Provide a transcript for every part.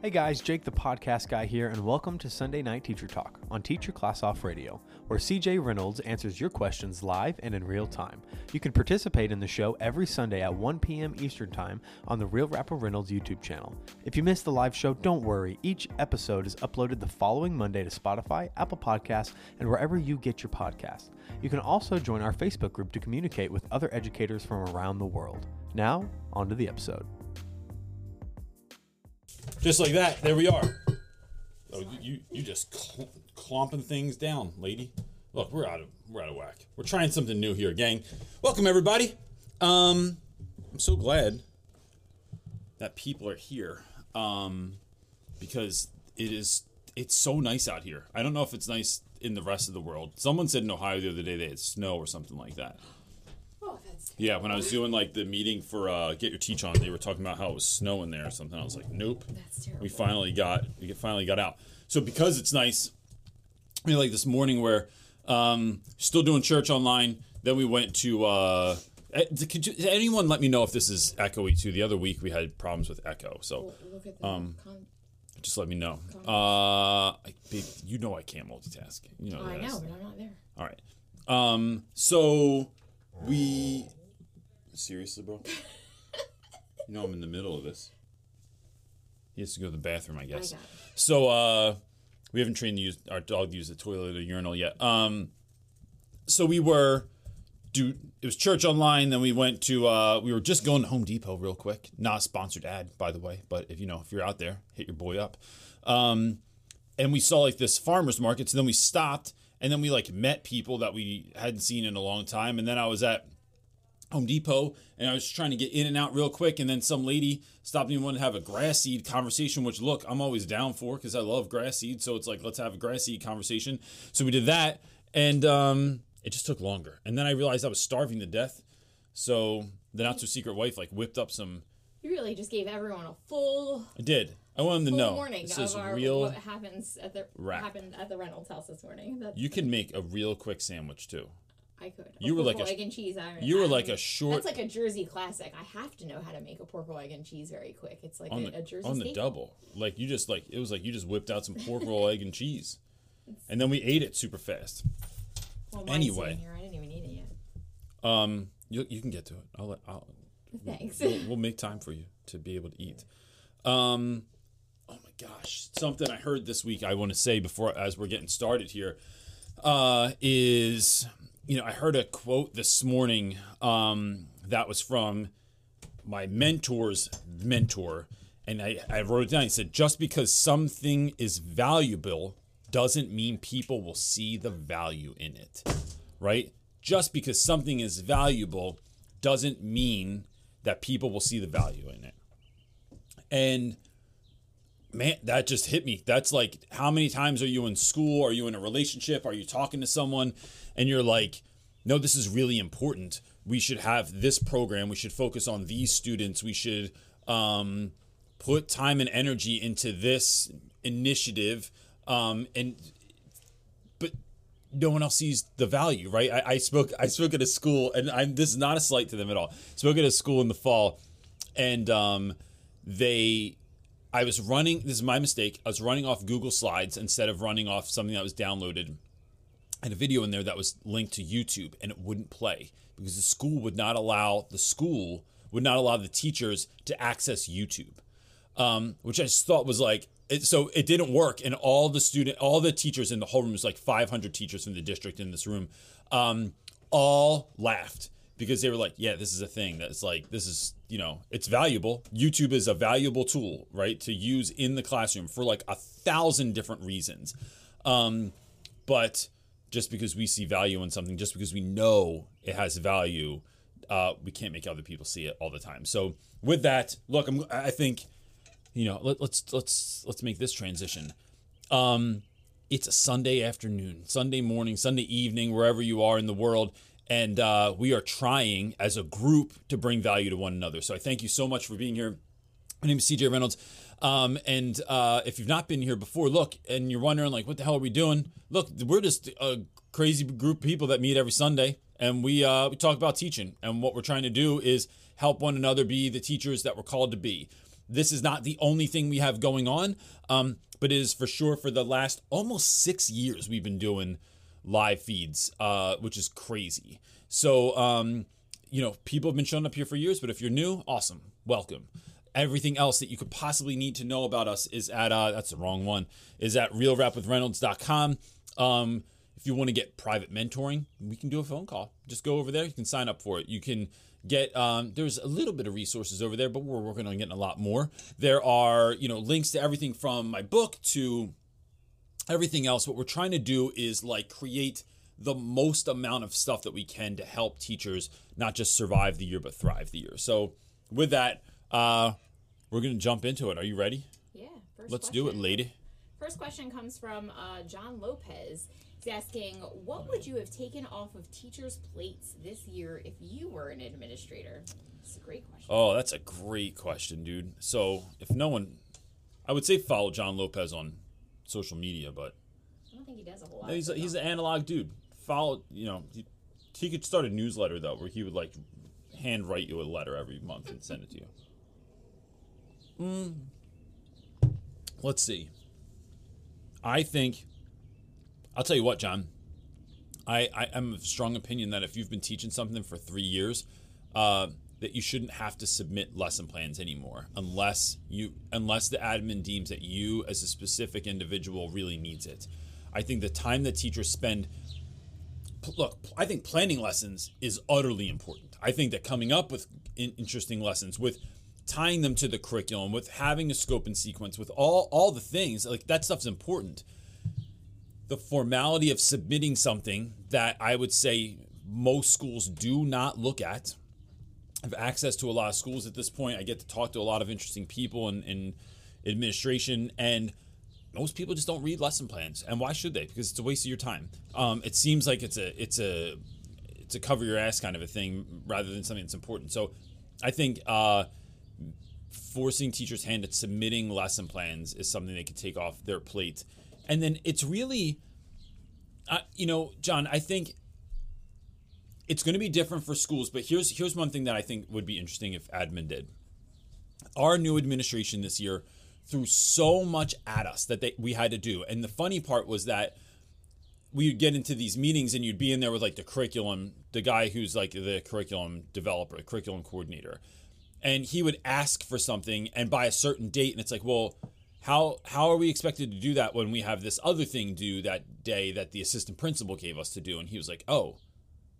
Hey guys, Jake the podcast guy here, and welcome to Sunday Night Teacher Talk on Teach Your Class Off Radio, where CJ Reynolds answers your questions live and in real time. You can participate in the show every Sunday at 1 p.m. Eastern Time on the Real Rap with Reynolds YouTube channel. If you missed the live show, don't worry. Each episode is uploaded the following Monday to Spotify, Apple Podcasts, and wherever you get your podcasts. You can also join our Facebook group to communicate with other educators from around the world. Now, on to the episode. Just like that, there we are. Oh, you you just cl- clomping things down, lady. Look, we're out of we're out of whack. We're trying something new here, gang. Welcome everybody. Um, I'm so glad that people are here. Um, because it is it's so nice out here. I don't know if it's nice in the rest of the world. Someone said in Ohio the other day they had snow or something like that. Yeah, when I was doing like the meeting for uh, Get Your Teach On, they were talking about how it was snowing there or something. I was like, nope. That's terrible. We finally got we finally got out. So because it's nice, I mean, like this morning where um, still doing church online. Then we went to. Uh, eh, could you, anyone let me know if this is echoey too? The other week we had problems with echo, so Well, look at the Um, just let me know. Uh, I, babe, you know I can't multitask. You know. I know, but I'm not there. All right. Um. So we seriously, bro. you know I'm in the middle of this. He has to go to the bathroom, I guess. it. So uh, we haven't trained to use our dog to use the toilet or urinal yet. Um. So we were. Do it was church online. Then we went to. Uh, we were just going to Home Depot real quick. Not a sponsored ad, by the way. But if you know if you're out there, hit your boy up. Um, and we saw like this farmers market. So then we stopped and then we like met people that we hadn't seen in a long time. And then I was at Home Depot and I was trying to get in and out real quick. And then some lady stopped me and wanted to have a grass seed conversation, which look, I'm always down for because I love grass seed. So it's like, let's have a grass seed conversation. So we did that. And um, it just took longer. And then I realized I was starving to death. So the not so secret wife like whipped up some. You really just gave everyone a full, I did. I wanted them to know warning this is our, real. what happens at the rap. happened at the Reynolds house this morning. That's, You can make a real quick sandwich too. I could. you were like a pork egg and cheese. I, You were like a short That's like a Jersey classic. I have to know how to make a pork roll egg and cheese very quick. It's like a, the a Jersey on the double. Like you just like it was like you just whipped out some pork roll, egg, and cheese, and then we ate it super fast. Well, Anyway. here. I didn't even eat it yet. Um, you, you can get to it. I'll let I'll Thanks. we'll, we'll make time for you to be able to eat. Um, oh my gosh, something I heard this week I want to say before as we're getting started here uh, is you know I heard a quote this morning um, that was from my mentor's mentor, and I, I wrote it down. He said, "Just because something is valuable doesn't mean people will see the value in it, right? Just because something is valuable doesn't mean that people will see the value in it." And man, that just hit me. That's like, how many times are you in school? Are you in a relationship? Are you talking to someone? And you're like, no, this is really important. We should have this program. We should focus on these students. We should um, put time and energy into this initiative. Um, and but no one else sees the value, right? I, I spoke I spoke at a school, and I'm this is not a slight to them at all. Spoke at a school in the fall, and um, they I was running. This is my mistake. I was running off Google Slides instead of running off something that was downloaded. Had a video in there that was linked to YouTube, and it wouldn't play because the school would not allow the school would not allow the teachers to access YouTube, um, which I just thought was like. It, so it didn't work, and all the student, all the teachers in the whole room was like 500 teachers from the district in this room, um, all laughed because they were like, "Yeah, this is a thing that's like this is you know it's valuable. YouTube is a valuable tool, right, to use in the classroom for like a thousand different reasons." Um, but just because we see value in something, just because we know it has value, uh, we can't make other people see it all the time. So with that, look, I'm, I think, you know, let, let's let's let's make this transition. Um, it's a Sunday afternoon, Sunday morning, Sunday evening, wherever you are in the world. And uh, we are trying as a group to bring value to one another. So I thank you so much for being here. My name is CJ Reynolds. Um, and uh, if you've not been here before, look, and you're wondering, like, what the hell are we doing? Look, we're just a crazy group of people that meet every Sunday, and we uh, we talk about teaching. And what we're trying to do is help one another be the teachers that we're called to be. this is not the only thing we have going on, um, but it is for sure for the last almost six years we've been doing live feeds, uh, which is crazy. So, um, you know, people have been showing up here for years, but if you're new, awesome, welcome. Everything else that you could possibly need to know about us is at uh, that's the wrong one is at realrapwithreynolds.com. Um, if you want to get private mentoring, we can do a phone call. Just go over there. You can sign up for it. You can get um, there's a little bit of resources over there, but we're working on getting a lot more. There are you know links to everything from my book to everything else. What we're trying to do is like create the most amount of stuff that we can to help teachers not just survive the year but thrive the year. So with that, uh, we're gonna jump into it. Are you ready? Yeah. First Let's do it, lady. First question comes from uh, John Lopez. He's asking, "What would you have taken off of teachers' plates this year if you were an administrator?" It's a great question. Oh, that's a great question, dude. So if no one, I would say follow John Lopez on social media, but I don't think he does a whole lot. he's a, he's an analog dude. Follow, you know, he, he could start a newsletter though, where he would like hand write you a letter every month and send it to you. Mm. Let's see. I think. I'll tell you what, John. I, I am of strong opinion that if you've been teaching something for three years, uh, that you shouldn't have to submit lesson plans anymore unless you unless the admin deems that you as a specific individual really needs it. I think the time that teachers spend look, I think planning lessons is utterly important. I think that coming up with in- interesting lessons, with tying them to the curriculum, with having a scope and sequence, with all all the things like that stuff's important. The formality of submitting something that I would say most schools do not look at. Have access to a lot of schools at this point. I get to talk to a lot of interesting people in, in administration, and most people just don't read lesson plans. And why should they? Because it's a waste of your time. Um, it seems like it's a it's a it's a cover your ass kind of a thing rather than something that's important. So I think uh, forcing teachers' hand at submitting lesson plans is something they could take off their plate. And then it's really, uh, you know, John, I think it's going to be different for schools. But here's here's one thing that I think would be interesting if admin did. Our new administration this year threw so much at us that they, we had to do, and the funny part was that we would get into these meetings and you'd be in there with like the curriculum, the guy who's like the curriculum developer, curriculum coordinator, and he would ask for something and by a certain date, and it's like, well, how how are we expected to do that when we have this other thing due that day that the assistant principal gave us to do? And he was like, oh,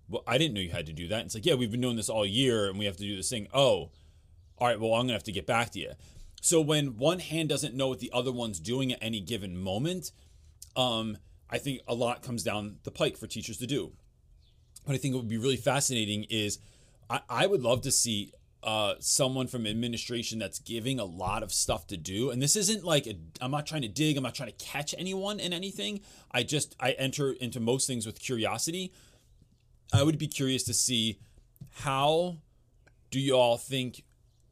well, I didn't know you had to do that. And it's like, yeah, we've been doing this all year and we have to do this thing. Oh, all right, well, I'm gonna have to get back to you. So when one hand doesn't know what the other one's doing at any given moment, um, I think a lot comes down the pike for teachers to do. What I think would be really fascinating is I, I would love to see uh, someone from administration that's giving a lot of stuff to do. And this isn't like I'm not trying to dig. I'm not trying to catch anyone in anything. I just I enter into most things with curiosity. I would be curious to see how do you all think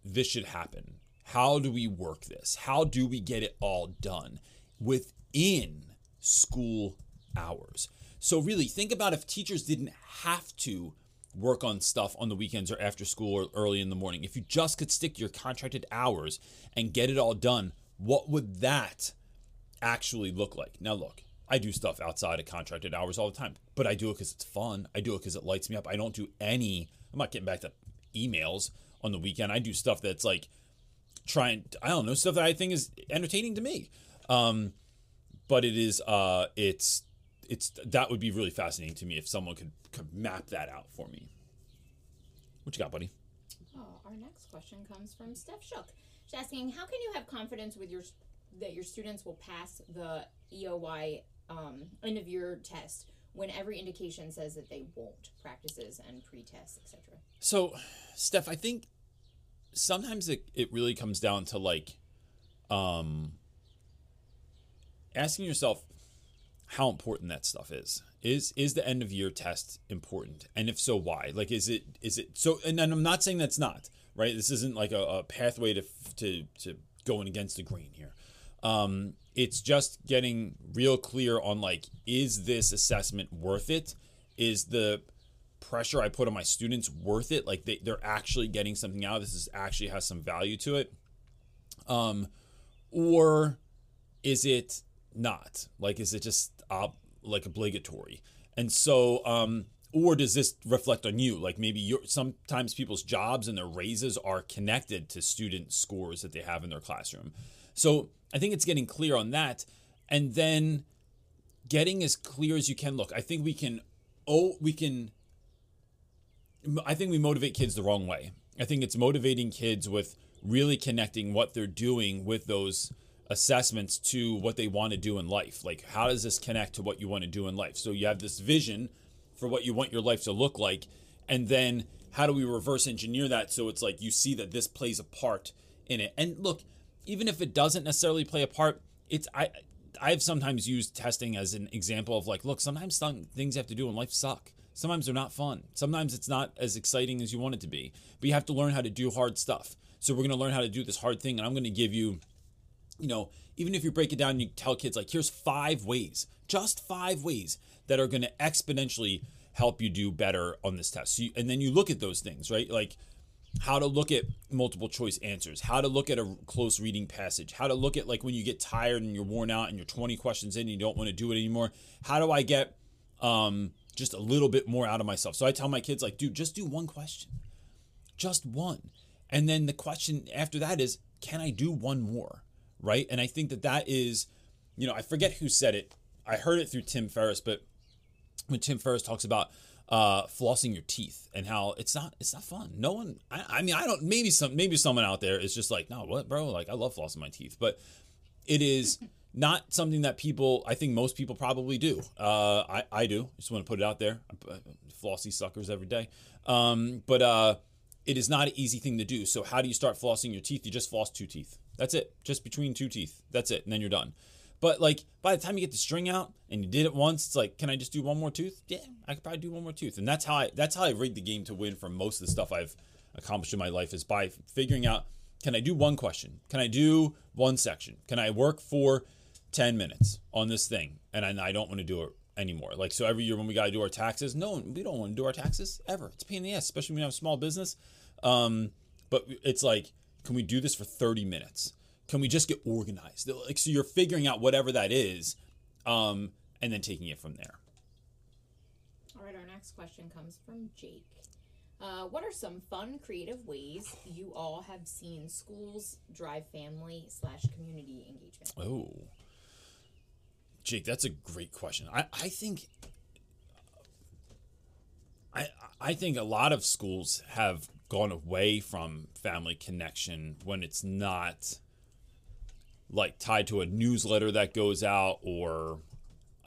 this should happen? How do we work this? How do we get it all done within school hours? So, really, think about if teachers didn't have to work on stuff on the weekends or after school or early in the morning. If you just could stick to your contracted hours and get it all done, what would that actually look like? Now, look, I do stuff outside of contracted hours all the time, but I do it because it's fun. I do it because it lights me up. I don't do any, I'm not getting back to emails on the weekend. I do stuff that's like trying, I don't know, stuff that I think is entertaining to me. Um, but it is, uh, it's, it's, that would be really fascinating to me if someone could, could map that out for me. What you got, buddy? Oh, our next question comes from Steph Shook. She's asking, how can you have confidence with your that your students will pass the EOY um, end of year test when every indication says that they won't? Practices and pre-tests, etc. So, Steph, I think sometimes it, it really comes down to like um asking yourself how important that stuff is. Is is the end of year test important? And if so, why? Like is it is it so and, I'm not saying that's not, right? This isn't like a, a pathway to to to going against the grain here. Um it's just getting real clear on like is this assessment worth it? Is the pressure I put on my students worth it? Like they, they're actually getting something out of this. This actually has some value to it. Um, or is it not? Like, is it just op- like obligatory? And so, um, or does this reflect on you? Like maybe you're, sometimes people's jobs and their raises are connected to student scores that they have in their classroom. So I think it's getting clear on that, and then getting as clear as you can. Look, I think we can, oh, we can. I think we motivate kids the wrong way. I think it's motivating kids with really connecting what they're doing with those assessments to what they want to do in life. Like, how does this connect to what you want to do in life? So you have this vision for what you want your life to look like, and then how do we reverse engineer that so it's like you see that this plays a part in it? And look, even if it doesn't necessarily play a part, it's I I've sometimes used testing as an example of like, look, sometimes some things you have to do in life suck. Sometimes they're not fun. Sometimes it's not as exciting as you want it to be. But you have to learn how to do hard stuff. So we're going to learn how to do this hard thing and I'm going to give you you know, even if you break it down you tell kids like here's five ways, just five ways that are going to exponentially help you do better on this test. So you, and then you look at those things, right? Like how to look at multiple choice answers, how to look at a close reading passage, how to look at like when you get tired and you're worn out and you're 20 questions in and you don't want to do it anymore. How do I get um, just a little bit more out of myself? So I tell my kids like, dude, just do one question, just one, and then the question after that is, can I do one more? Right? And I think that that is, you know, I forget who said it. I heard it through Tim Ferriss, but when Tim Ferriss talks about uh, flossing your teeth and how it's not it's not fun. No one. I, I, mean, I don't. Maybe some maybe someone out there is just like, no, what, bro? Like, I love flossing my teeth, but it is not something that people. I think most people probably do. Uh, I I do. Just want to put it out there. Flossy suckers every day. Um, but uh, it is not an easy thing to do. So how do you start flossing your teeth? You just floss two teeth. That's it. Just between two teeth. That's it, and then you're done. But like by the time you get the string out and you did it once, it's like, can I just do one more tooth? Yeah, I could probably do one more tooth. And that's how I that's how I rigged the game to win for most of the stuff I've accomplished in my life is by figuring out can I do one question? Can I do one section? Can I work for 10 minutes on this thing? And I, I don't want to do it anymore. Like so every year when we got to do our taxes, no, we don't want to do our taxes ever. It's pain in the ass, especially when you have a small business. Um, but it's like, can we do this for 30 minutes? Can we just get organized? Like, so you're figuring out whatever that is, um, and then taking it from there. All right, our next question comes from Jake. Uh, what are some fun, creative ways you all have seen schools drive family slash community engagement? Oh, Jake, that's a great question. I, I think I I think a lot of schools have gone away from family connection when it's not like tied to a newsletter that goes out or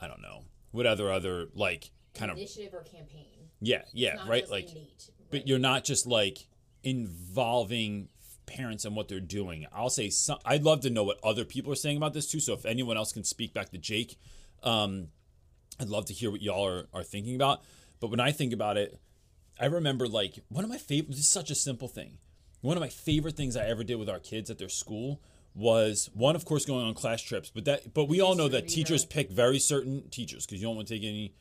I don't know what other other like kind initiative of initiative or campaign. Yeah, yeah, right. Like, innate, but you're not just like involving parents and what they're doing. I'll say some, I'd love to know what other people are saying about this too. So if anyone else can speak back to Jake, um, I'd love to hear what y'all are, are thinking about. But when I think about it, I remember like one of my favorite. This is such a simple thing. One of my favorite things I ever did with our kids at their school was one, of course, going on class trips. But that, but we all know that teachers pick very certain teachers because you don't want to take any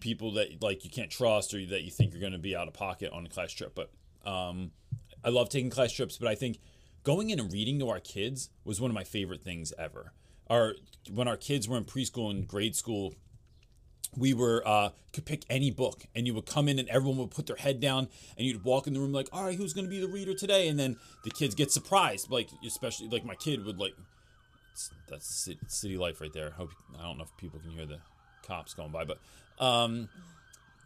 people that like you can't trust or that you think you're going to be out of pocket on a class trip. But um, I love taking class trips, but I think going in and reading to our kids was one of my favorite things ever. Our when our kids were in preschool and grade school, we were uh, could pick any book and you would come in and everyone would put their head down and you'd walk in the room like all right who's going to be the reader today? And then the kids get surprised like especially like my kid would like that's city life right there. I hope i don't know if people can hear the cops going by but um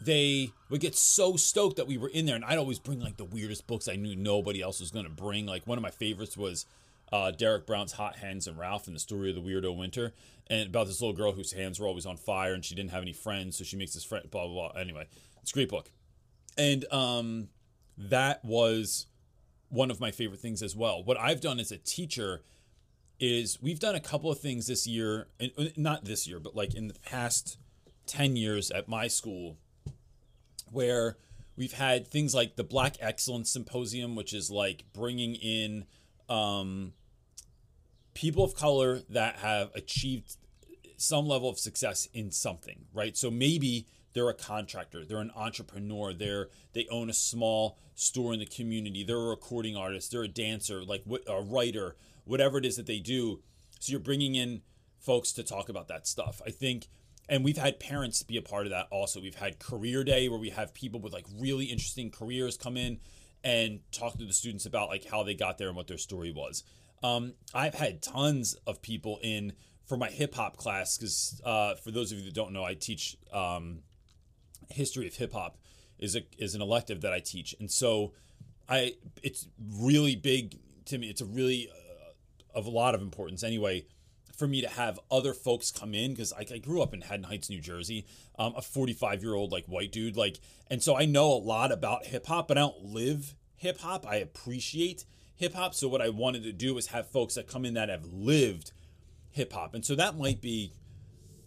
they would get so stoked that we were in there and i'd always bring like the weirdest books i knew nobody else was going to bring. Like one of my favorites was uh, Derek Brown's Hot Hands and Ralph and the story of the weirdo winter, and about this little girl whose hands were always on fire and she didn't have any friends, so she makes this friend. Blah blah blah. Anyway, it's a great book, and um, that was one of my favorite things as well. What I've done as a teacher is we've done a couple of things this year, and uh, not this year, but like in the past ten years at my school, where we've had things like the Black Excellence Symposium, which is like bringing in um, people of color that have achieved some level of success in something, right? So maybe they're a contractor, they're an entrepreneur, they're they own a small store in the community, they're a recording artist, they're a dancer, like what a writer, whatever it is that they do. So you're bringing in folks to talk about that stuff. I think and we've had parents be a part of that also. We've had career day where we have people with like really interesting careers come in and talk to the students about like how they got there and what their story was. Um, I've had tons of people in for my hip hop class because uh, for those of you that don't know, I teach um, history of hip hop is a is an elective that I teach, and so I it's really big to me. It's a really uh, of a lot of importance anyway for me to have other folks come in because I, I, grew up in Haddon Heights, New Jersey, um, a 45 year old like white dude, like, and so I know a lot about hip hop, but I don't live hip hop. I appreciate hip hop. So what I wanted to do is have folks that come in that have lived hip hop, and so that might be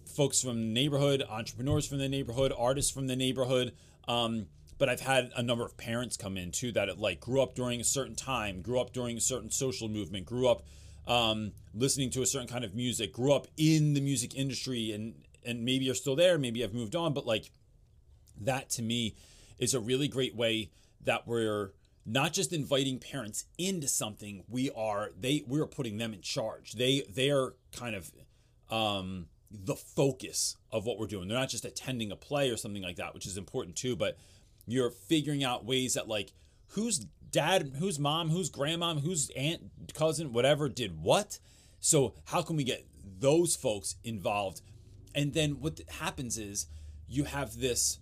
folks from the neighborhood, entrepreneurs from the neighborhood, artists from the neighborhood. Um, but I've had a number of parents come in too that like grew up during a certain time, grew up during a certain social movement, grew up um, listening to a certain kind of music, grew up in the music industry, and and maybe you're still there, maybe I've moved on, but like that to me is a really great way that we're not just inviting parents into something we are they we're putting them in charge. They they're kind of um the focus of what we're doing. They're not just attending a play or something like that which is important too but you're figuring out ways that like who's dad, whose mom, whose grandma, whose aunt, cousin, whatever did what. So how can we get those folks involved? And then what happens is you have this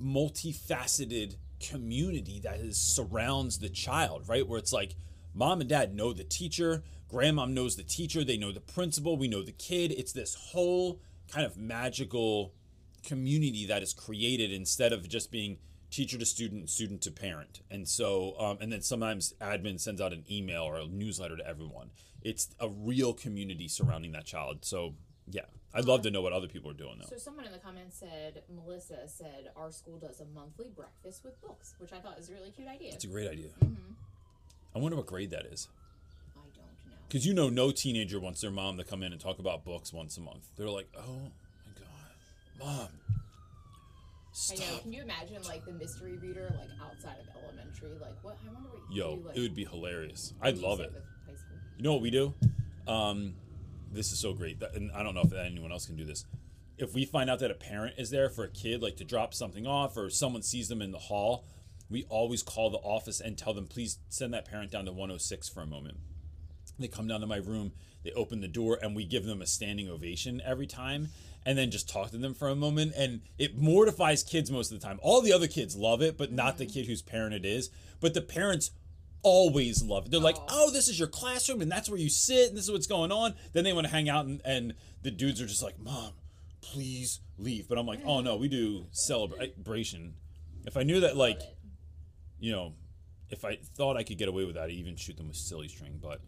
multifaceted community that is surrounds the child, right? Where it's like mom and dad know the teacher, grandma knows the teacher, they know the principal, we know the kid. It's this whole kind of magical community that is created instead of just being teacher to student, student to parent. And so, um, and then sometimes admin sends out an email or a newsletter to everyone. It's a real community surrounding that child. So, yeah, I'd love to know what other people are doing though. So someone in the comments said, Melissa said, our school does a monthly breakfast with books, which I thought was a really cute idea. It's a great idea. Mm-hmm. I wonder what grade that is. I don't know. Because you know, no teenager wants their mom to come in and talk about books once a month. They're like, oh my god, mom, Stop. I know. Can you imagine like the mystery reader like outside of elementary? Like what? I wonder what. Yo, do, like, it would be hilarious. I'd love it. You know what we do? Um, this is so great, and I don't know if anyone else can do this. If we find out that a parent is there for a kid, like to drop something off, or someone sees them in the hall, we always call the office and tell them, please send that parent down to 106 for a moment. They come down to my room, they open the door, and we give them a standing ovation every time and then just talk to them for a moment. And it mortifies kids most of the time. All the other kids love it, but not the mm-hmm. kid whose parent it is. But the parents always love it. They're like, oh. oh, this is your classroom and that's where you sit and this is what's going on. Then they want to hang out and, and the dudes are just like, Mom, please leave. But I'm like, oh no, we do celebration. If I knew that, like, you know, if I thought I could get away with that, I'd even shoot them with silly string. But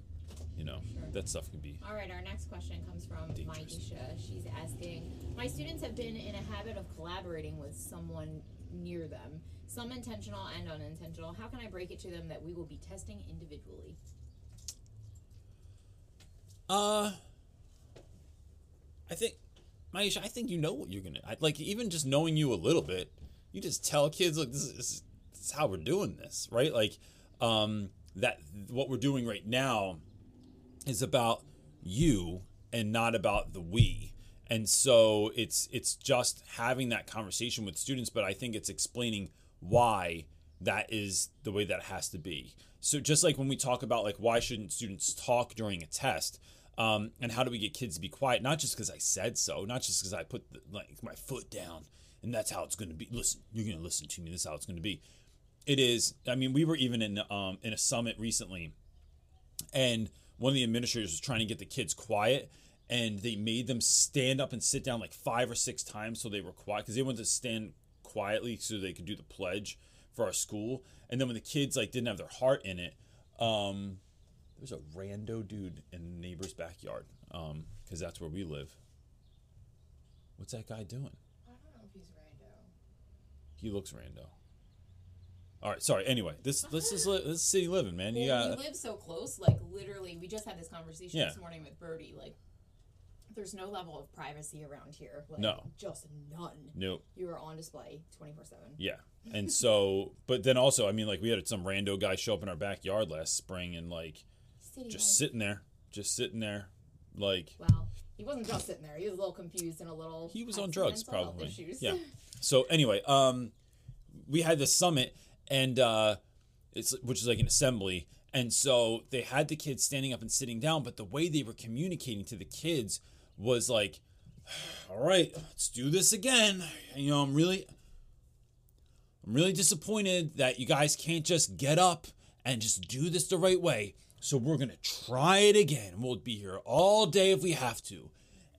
you know, sure. that stuff can be. All right, our next question comes from Maisha. She's asking My students have been in a habit of collaborating with someone near them, some intentional and unintentional. How can I break it to them that we will be testing individually? Uh, I think, Maisha, I think you know what you're gonna like. Even just knowing you a little bit, you just tell kids, look, this is, this is how we're doing this, right? Like, um, that what we're doing right now is about you and not about the we. And so it's it's just having that conversation with students but i think it's explaining why that is the way that has to be. So just like when we talk about like why shouldn't students talk during a test um, and how do we get kids to be quiet? Not just because i said so not just because i put the, like my foot down and that's how it's going to be. Listen you're going to listen to me this is how it's going to be. It is i mean we were even in um, in a summit recently and one of the administrators was trying to get the kids quiet and they made them stand up and sit down like five or six times so they were quiet because they wanted to stand quietly so they could do the pledge for our school. And then when the kids like didn't have their heart in it um there's a rando dude in the neighbor's backyard um because that's where we live. What's that guy doing? I don't know if he's rando. He looks rando all right, sorry. Anyway, this this is this city living, man. Well, you got, we live so close. Like literally, we just had this conversation yeah. this morning with Birdie. Like, There's no level of privacy around here. Like, No. just none. Nope. You are on display 24 seven. Yeah. And so, but then also, I mean, like we had some rando guy show up in our backyard last spring and like City just life. sitting there, just sitting there, like Well, he wasn't just sitting there. He was a little confused and a little. he was had on some drugs mental health probably. Issues. Yeah. So anyway, um, we had this summit and uh, it's which is like an assembly, and so they had the kids standing up and sitting down, but the way they were communicating to the kids was like, "All right, let's do this again." You know, I'm really, I'm really disappointed that you guys can't just get up and just do this the right way. So we're gonna try it again. We'll be here all day if we have to.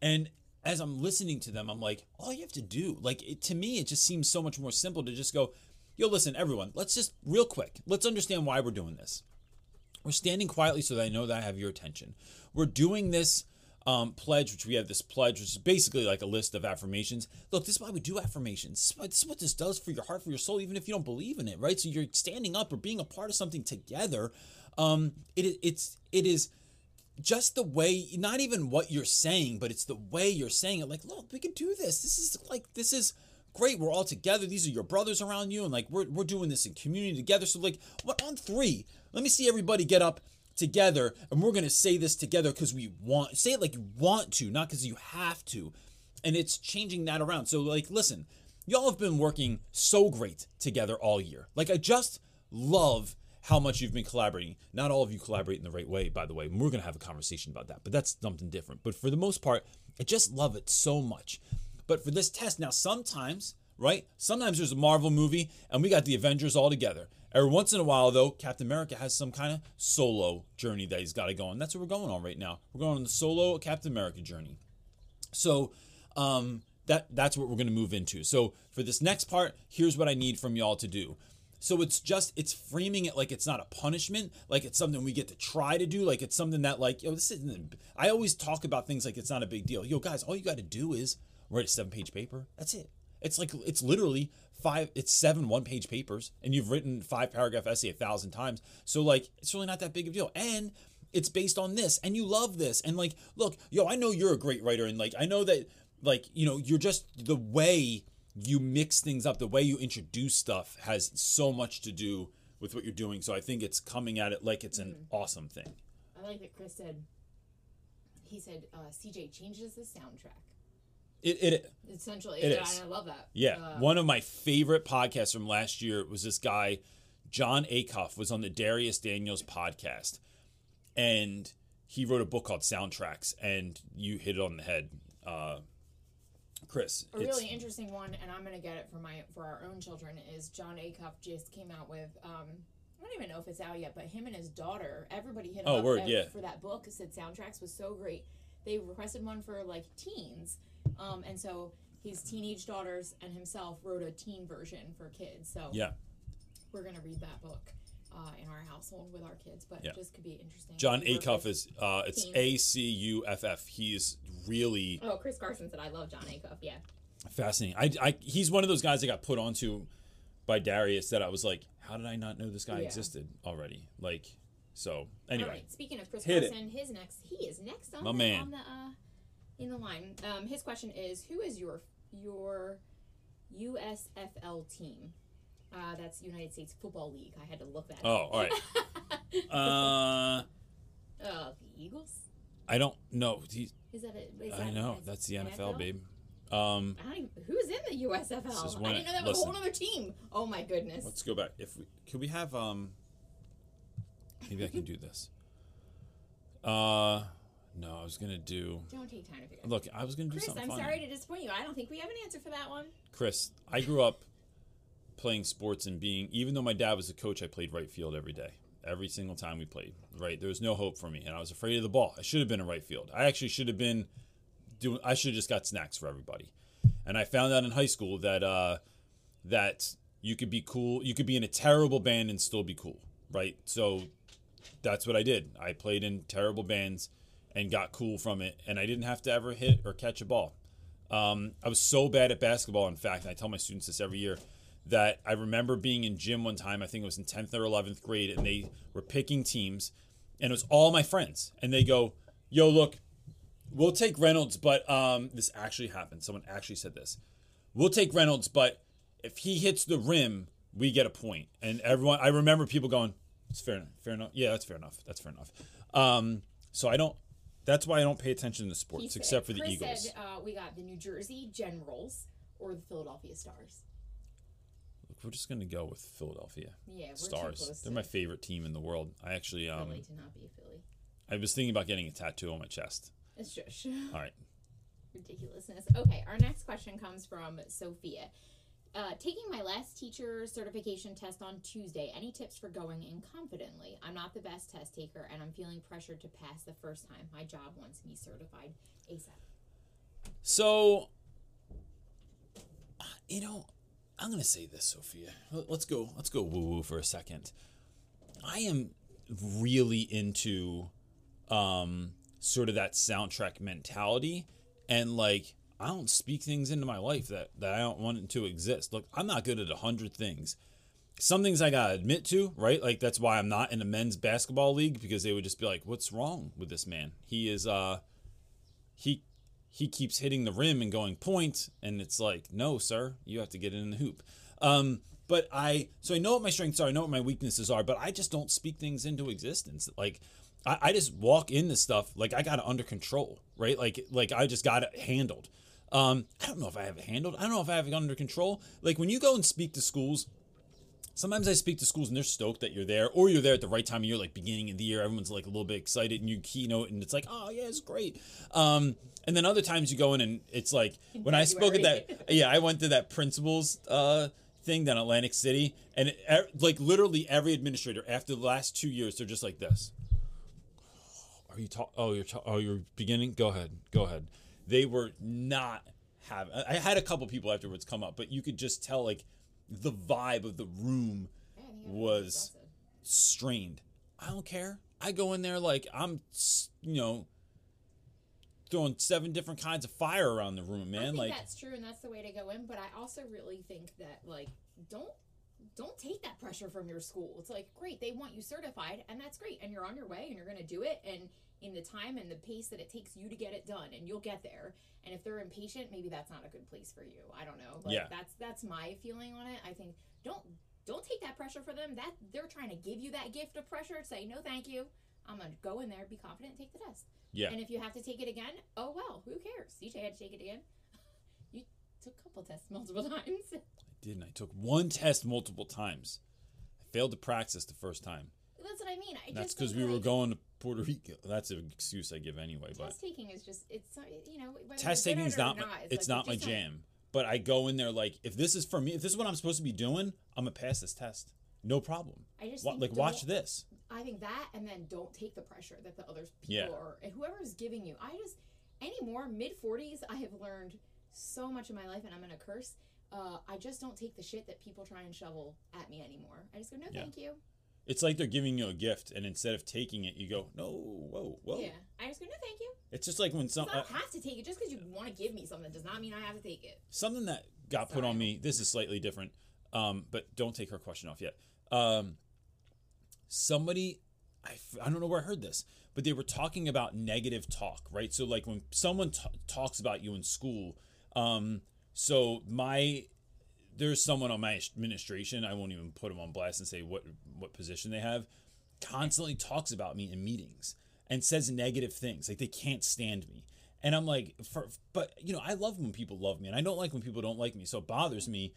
And as I'm listening to them, I'm like, all you have to do, like it, to me, it just seems so much more simple to just go, yo, listen, everyone, let's just real quick, let's understand why we're doing this. We're standing quietly so that I know that I have your attention. We're doing this um, pledge, which we have this pledge, which is basically like a list of affirmations. Look, this is why we do affirmations. This is what, this does for your heart, for your soul, even if you don't believe in it, right? So you're standing up or being a part of something together. Um, it, it's it is just the way not even what you're saying but it's the way you're saying it like look we can do this this is like this is great we're all together these are your brothers around you and like we're, we're doing this in community together so like what on three let me see everybody get up together and we're gonna say this together because we want say it like you want to not because you have to and it's changing that around so like listen y'all have been working so great together all year like i just love how much you've been collaborating. Not all of you collaborate in the right way, by the way. We're going to have a conversation about that, but that's something different. But for the most part, I just love it so much. But for this test, now sometimes, right? Sometimes there's a Marvel movie and we got the Avengers all together. Every once in a while, though, Captain America has some kind of solo journey that he's got to go on. That's what we're going on right now. We're going on the solo Captain America journey. So um, that that's what we're going to move into. So for this next part, here's what I need from y'all to do. So it's just it's framing it like it's not a punishment, like it's something we get to try to do, like it's something that like yo this isn't. I always talk about things like it's not a big deal. Yo guys, all you got to do is write a seven page paper. That's it. It's like it's literally five. It's seven one page papers, and you've written five paragraph essay a thousand times. So like it's really not that big of a deal, and it's based on this, and you love this, and like look, yo, I know you're a great writer, and like I know that like you know you're just the way you mix things up, the way you introduce stuff has so much to do with what you're doing. So I think it's coming at it like it's an awesome thing. I like that Chris said. He said uh, CJ changes the soundtrack. It, it Essentially, It is. I love that. Yeah, Uh, one of my favorite podcasts from last year was this guy, Jon Acuff, was on the Dharius Daniels podcast, and he wrote a book called Soundtracks, and you hit it on the head, uh, Chris. A really interesting one, and I'm gonna get it for my for our own children. Is Jon Acuff just came out with? Um, I don't even know if it's out yet, but him and his daughter, everybody hit him Oh, up word, yeah. for that book. Said soundtracks was so great. They requested one for like teens, um, and so his teenage daughters and himself wrote a teen version for kids. So yeah, we're gonna read that book uh, in our household with our kids, but Yeah. it just could be interesting. Jon Acuff is uh, it's. A C U F F. He's really Oh, Chris Carson said I love Jon Acuff. Yeah. fascinating. I, I he's one of those guys that got put onto by Dharius that I was like, how did I not know this guy Yeah. existed already? Like, so anyway, right. Speaking of Chris Hit it. Carson, his next he is next on My the, man. on the uh, in the line. Um, his question is, who is your your USFL team? Uh, that's United States Football League. I had to look that. oh, up. all right. Uh, uh, the Eagles. I don't know. He, Is that it? Is I that- know that's the NFL? NFL, babe. Um, I don't even, who's in the USFL? I didn't know that was a whole other team. Oh my goodness. let's go back. If we could we have um, maybe I can do this. Uh, no, I was gonna do. don't take time to figure. Look, I was gonna do Chris, something I'm fun. sorry to disappoint you. I don't think we have an answer for that one. Chris, I grew up playing sports and being, even though my dad was a coach, I played right field every day. Every single time we played, right? There was no hope for me, and I was afraid of the ball. I should have been in right field. I actually should have been doing. I should have just got snacks for everybody. And I found out in high school that uh, that you could be cool. You could be in a terrible band and still be cool, right? So that's what I did. I played in terrible bands and got cool from it, and I didn't have to ever hit or catch a ball. Um, I was so bad at basketball, in fact, and I tell my students this every year, that I remember being in gym one time, I think it was in 10th or 11th grade, and they were picking teams, and it was all my friends. And they go, Yo, look, we'll take Reynolds, but um, this actually happened. Someone actually said this. We'll take Reynolds, but if he hits the rim, we get a point. And everyone, I remember people going, "It's fair enough. Fair enough. Yeah, that's fair enough. That's fair enough." Um, so I don't. That's why I don't pay attention to He sports, said- except for the Chris Eagles. Said, uh, we got the New Jersey Generals or the Philadelphia Stars. Look, we're just gonna go with Philadelphia Yeah, we're too Stars. close They're to my favorite team in the world. I actually, um, Philly to not be a Philly. I was thinking about getting a tattoo on my chest. It's just All right. ridiculousness. Okay, our next question comes from Sophia. Uh, taking my last teacher certification test on Tuesday. Any tips for going in confidently? I'm not the best test taker, and I'm feeling pressured to pass the first time. My job wants me certified ASAP. So, you know, I'm gonna say this, Sophia. Let- Let's go. Let's go woo woo for a second. I am really into um, sort of that soundtrack mentality, and like I don't speak things into my life that that I don't want it to exist. Look, I'm not good at a hundred things. Some things I gotta admit to, right? Like that's why I'm not in a men's basketball league because they would just be like, "What's wrong with this man? He is uh, he he keeps hitting the rim and going point and it's like no sir you have to get in the hoop um but i so i know what my strengths are i know what my weaknesses are but i just don't speak things into existence like i, I just walk into stuff like i got it under control right like like i just got it handled um i don't know if i have it handled i don't know if i have it under control like when you go and speak to schools sometimes I speak to schools and they're stoked that you're there, or you're there at the right time of year, like beginning of the year. Everyone's like a little bit excited, and you keynote, and it's like, oh yeah, it's great. Um, and then other times you go in and it's like when I spoke at that, yeah, I went to that principals uh, thing down Atlantic City, and it, e- like literally every administrator after the last two years, they're just like this. Are you talk? Oh, you're ta- oh, you're beginning. Go ahead, go ahead. They were not having. I had a couple people afterwards come up, but you could just tell like the vibe of the room Yeah, I think everyone was strained. I don't care. I go in there like I'm, you know, throwing seven different kinds of fire around the room, I man. think Like, that's true, and that's the way to go in. But I also really think that like don't don't take that pressure from your school. It's like great, they want you certified, and that's great, and you're on your way, and you're going to do it, and in the time and the pace that it takes you to get it done, and you'll get there. And if they're impatient, maybe that's not a good place for you. I don't know. But Yeah. that's that's my feeling on it. I think don't don't take that pressure for them. That they're trying to give you that gift of pressure. Say no, thank you. I'm gonna go in there, be confident, take the test. yeah, And if you have to take it again, oh well, who cares? CJ had to take it again. You took a couple tests multiple times. Didn't. I took one test multiple times. I failed to practice the first time. That's what I mean. I That's because we were going to Puerto Rico. That's an excuse I give anyway. But Test taking is just it's you know test taking is or not. My, it's like, not my jam. But I go in there like, if this is for me, if this is what I'm supposed to be doing, I'm gonna pass this test. No problem. I just Wa- like watch this. I think that, and then don't take the pressure that the other people Yeah. are, and whoever's giving you. I just anymore mid forties. I have learned so much in my life, and I'm gonna curse. Uh, I just don't take the shit that people try and shovel at me anymore. I just go, no, Yeah. thank you. It's like they're giving you a gift, and instead of taking it, you go, no, whoa, whoa. Yeah, I just go, no, thank you. It's just like when some 'Cause I uh, don't have to take it just because you want to give me something does not mean I have to take it. something that got put on me. This is slightly different, um, but don't take her question off yet. Um, somebody, I don't know where I heard this, but they were talking about negative talk, right? So like when someone t- talks about you in school, um, so my there's someone on my administration. I won't even put them on blast and say what what position they have. Constantly talks about me in meetings and says negative things, like they can't stand me. And I'm like, for, but you know, I love when people love me, and I don't like when people don't like me. So it bothers me.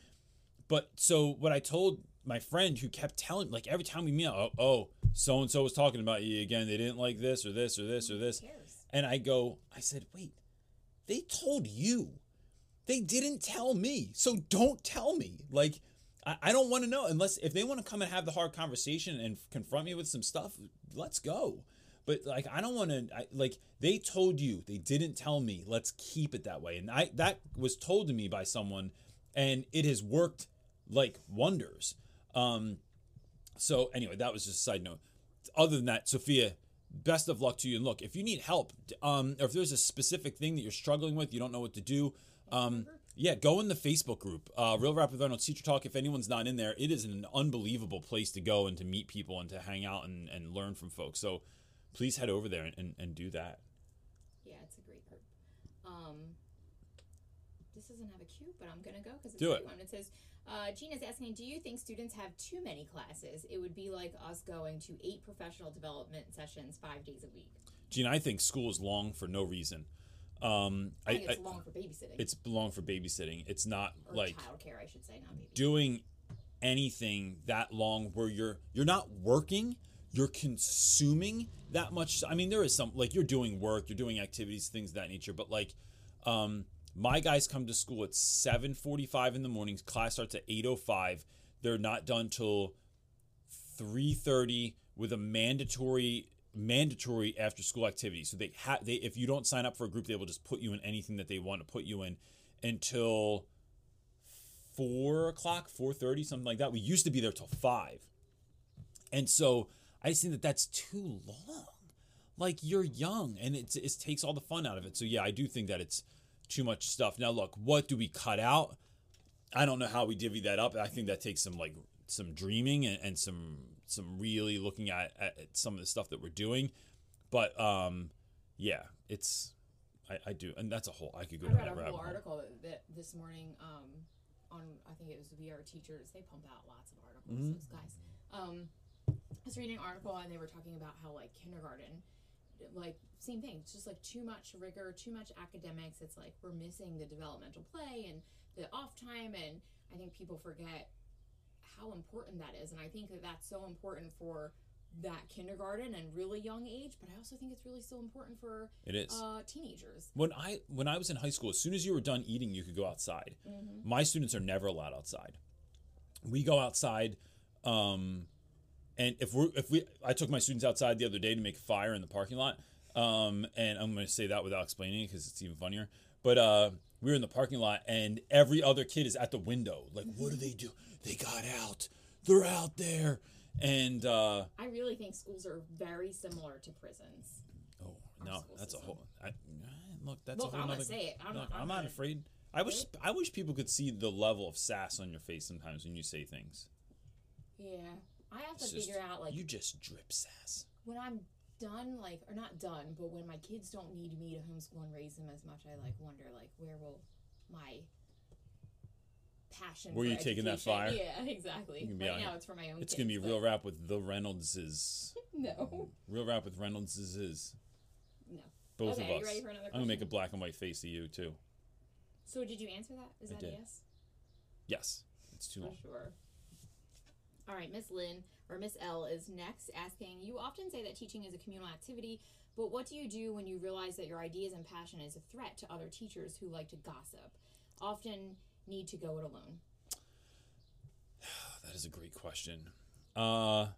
But so what I told my friend who kept telling, like every time we meet, oh, oh so and so was talking about you again. They didn't like this or this or this or this. And I go, I said, wait, they told you. They didn't tell me. So don't tell me. Like, I, I don't want to know unless if they want to come and have the hard conversation and confront me with some stuff, let's go. But like, I don't want to, like, they told you, they didn't tell me. Let's keep it that way. And I, that was told to me by someone and it has worked like wonders. Um, so anyway, that was just a side note. Other than that, Sophia, best of luck to you. And look, if you need help, um, or if there's a specific thing that you're struggling with, you don't know what to do, um, yeah, go in the Facebook group, uh, Real Rap with Reynolds Teacher Talk. If anyone's not in there, it is an unbelievable place to go and to meet people and to hang out and, and learn from folks. So please head over there and, and, and do that. Yeah, it's a great group. Um, this doesn't have a cue, but I'm gonna go because it's Do a it. one. It says, uh, Gina's asking, do you think students have too many classes? It would be like us going to eight professional development sessions five days a week. Gene, I think school is long for no reason. Um, I I, think it's I- long for babysitting. it's long for babysitting. It's not or like childcare, I should say, not babysitting. doing anything that long where you're you're not working you're consuming that much i mean there is some like you're doing work you're doing activities things of that nature but like um my guys come to school at 7.45 in the morning class starts at 8.05 they're not done till 3.30 with a mandatory mandatory after school activities. so they have they if you don't sign up for a group they will just put you in anything that they want to put you in until four o'clock, four thirty, something like that. We used to be there till five, and so I think that that's too long. Like you're young, and it's it takes all the fun out of it. So yeah, I do think that it's too much stuff. Now look, what do we cut out? I don't know how we divvy that up. I think that takes some like some dreaming and, and some some really looking at, at some of the stuff that we're doing. But um, yeah, it's I, I do, and that's a whole. I could go I read a whole hole. article that, that this morning um, on I think it was WeAreTeachers. They pump out lots of articles. Mm-hmm. Those guys. Um, I was reading an article and they were talking about how like kindergarten, like same thing. It's just like too much rigor, too much academics. It's like we're missing the developmental play and the off time, and I think people forget how important that is. And I think that that's so important for that kindergarten and really young age. But I also think it's really still important for It is. uh, teenagers. When I when I was in high school, as soon as you were done eating, you could go outside. Mm-hmm. My students are never allowed outside. We go outside, um, and if we are if we I took my students outside the other day to make a fire in the parking lot, um, and I'm going to say that without explaining it because it's even funnier. But uh, we were in the parking lot, and every other kid is at the window. Like, what do they do? They got out. They're out there, and uh, I really think schools are very similar to prisons. oh Our no, that's a whole. I, look, that's Look, a whole I'm gonna say it. I'm, Look, I'm I'm not afraid. I wish I wish people could see the level of sass on your face sometimes when you say things. Yeah, I have to just- figure out like you just drip sass. when I'm done, like or not done, but when my kids don't need me to homeschool and raise them as much, I like wonder like where will my passion? Where for you taking that fire? Yeah, exactly. You right out now, it's for my own. It's kids, gonna be but mm, real rap with the Reynoldses. No, Real rap with Reynoldses is no. both Okay, of us. you ready for another I'm gonna make a black and white face to you too. So did you answer that? Is I that did. a yes? Yes, it's too For long. sure. All right, Miss Lynn or Miss L is next asking You often say that teaching is a communal activity, but what do you do when you realize that your ideas and passion is a threat to other teachers who like to gossip? Often need to go it alone. That is a great question. Uh,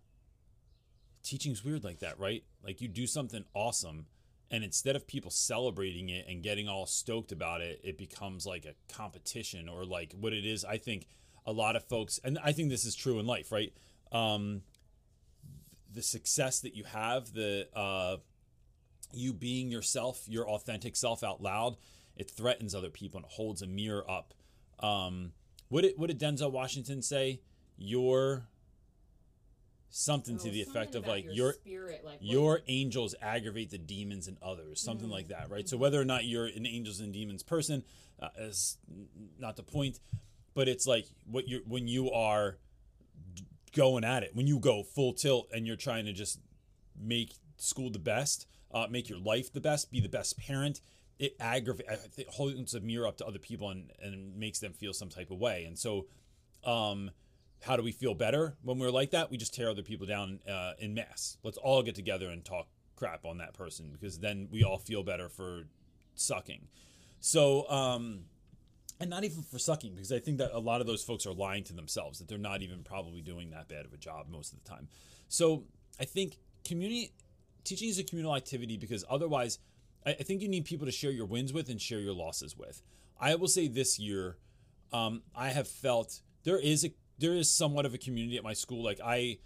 teaching's weird like that, right? Like you do something awesome, and instead of people celebrating it and getting all stoked about it, it becomes like a competition or like what it is. I think a lot of folks, and I think this is true in life, right? Um, the success that you have, the uh, you being yourself, your authentic self out loud, it threatens other people and holds a mirror up. Um, what did what did Denzel Washington say? Your something to Oh, the effect of like your, your spirit, like what- your angels aggravate the demons in others, something like that, right? So whether or not you're an angels and demons person uh, is not the point, but it's like what you when you are going at it, when you go full tilt and you're trying to just make school the best, uh, make your life the best, be the best parent. It aggravates, it holds a mirror up to other people and, and makes them feel some type of way. And so, um, how do we feel better when we're like that? We just tear other people down uh, in mass. Let's all get together and talk crap on that person because then we all feel better for sucking. So, um, and not even for sucking because I think that a lot of those folks are lying to themselves that they're not even probably doing that bad of a job most of the time. So, I think community teaching is a communal activity because otherwise, I, I think you need people to share your wins with and share your losses with. I will say this year, um, I have felt there is a there is somewhat of a community at my school. Like I,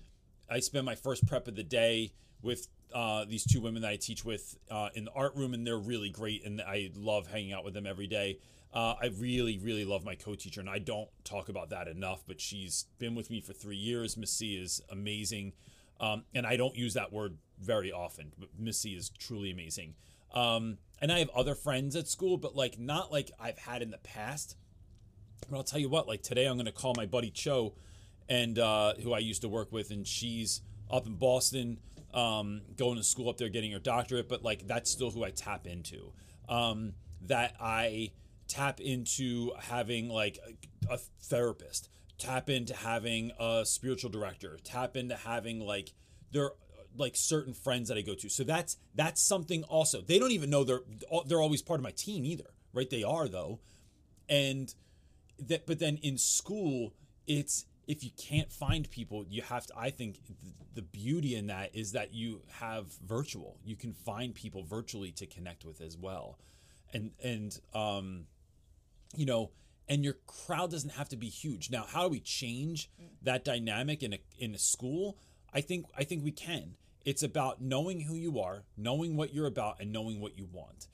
I spend my first prep of the day with uh, these two women that I teach with uh, in the art room, and they're really great, and I love hanging out with them every day. Uh, I really, really love my co-teacher, and I don't talk about that enough. But she's been with me for three years. Miss C is amazing, um, and I don't use that word very often. But Miss C is truly amazing. Um, and I have other friends at school, but like not like I've had in the past. But I'll tell you what, like today I'm going to call my buddy Cho, and uh, who I used to work with, and she's up in Boston, um, going to school up there, getting her doctorate. But like that's still who I tap into. Um, that I tap into having like a, a therapist, tap into having a spiritual director, tap into having like there like certain friends that I go to. So that's that's something also. They don't even know they're they're always part of my team either, right? They are though, and that. But then in school, it's if you can't find people, you have to. I think the beauty in that is that you have virtual. You can find people virtually to connect with as well, and and um, you know. And your crowd doesn't have to be huge. Now, how do we change that dynamic in a in a school? I think I think we can. It's about knowing who you are, knowing what you're about, and knowing what you want.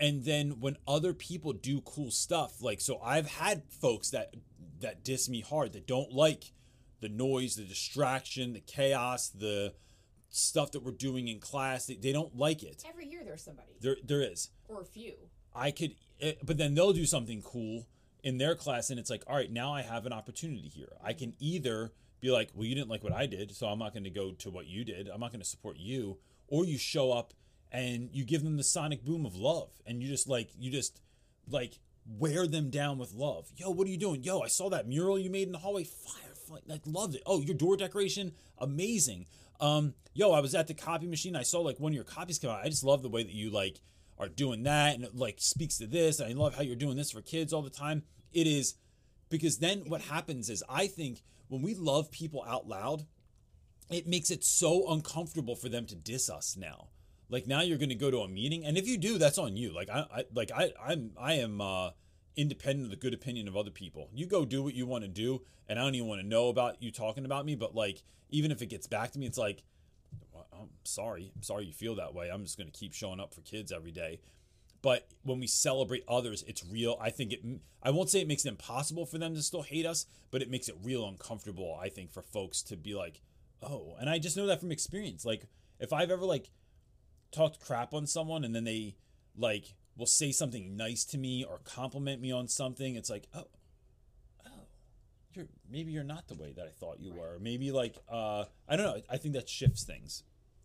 And then when other people do cool stuff, like so I've had folks that that diss me hard, that don't like the noise, the distraction, the chaos, the stuff that we're doing in class. They, they don't like it. Every year there's somebody. There there is. Or a few. I could, eh, but then they'll do something cool in their class, and it's like, all right, now I have an opportunity here. I can either be like, well, you didn't like what I did, so I'm not going to go to what you did. I'm not going to support you. Or you show up and you give them the sonic boom of love, and you just like, you just like wear them down with love. Yo, what are you doing? Yo, I saw that mural you made in the hallway. Fire, fire like loved it. Oh, your door decoration, amazing. Um, yo, I was at the copy machine. I saw like one of your copies come out. I just love the way that you like are doing that, and it like speaks to this. I love how you're doing this for kids all the time. It is because then what happens is I think when we love people out loud, it makes it so uncomfortable for them to diss us now. Like now you're going to go to a meeting, and if you do, that's on you. Like I, I like I, I'm, I am uh, independent of the good opinion of other people. You go do what you want to do, and I don't even want to know about you talking about me. But like, even if it gets back to me, it's like, I'm sorry, I'm sorry you feel that way. I'm just going to keep showing up for kids every day but when we celebrate others it's real. I think it i won't say it makes it impossible for them to still hate us but it makes it real uncomfortable i think for folks to be like oh and i just know that from experience. Like if i've ever like talked crap on someone and then they like will say something nice to me or compliment me on something it's like oh oh you're maybe you're not the way that i thought you were. Maybe like uh i don't know. I think that shifts things.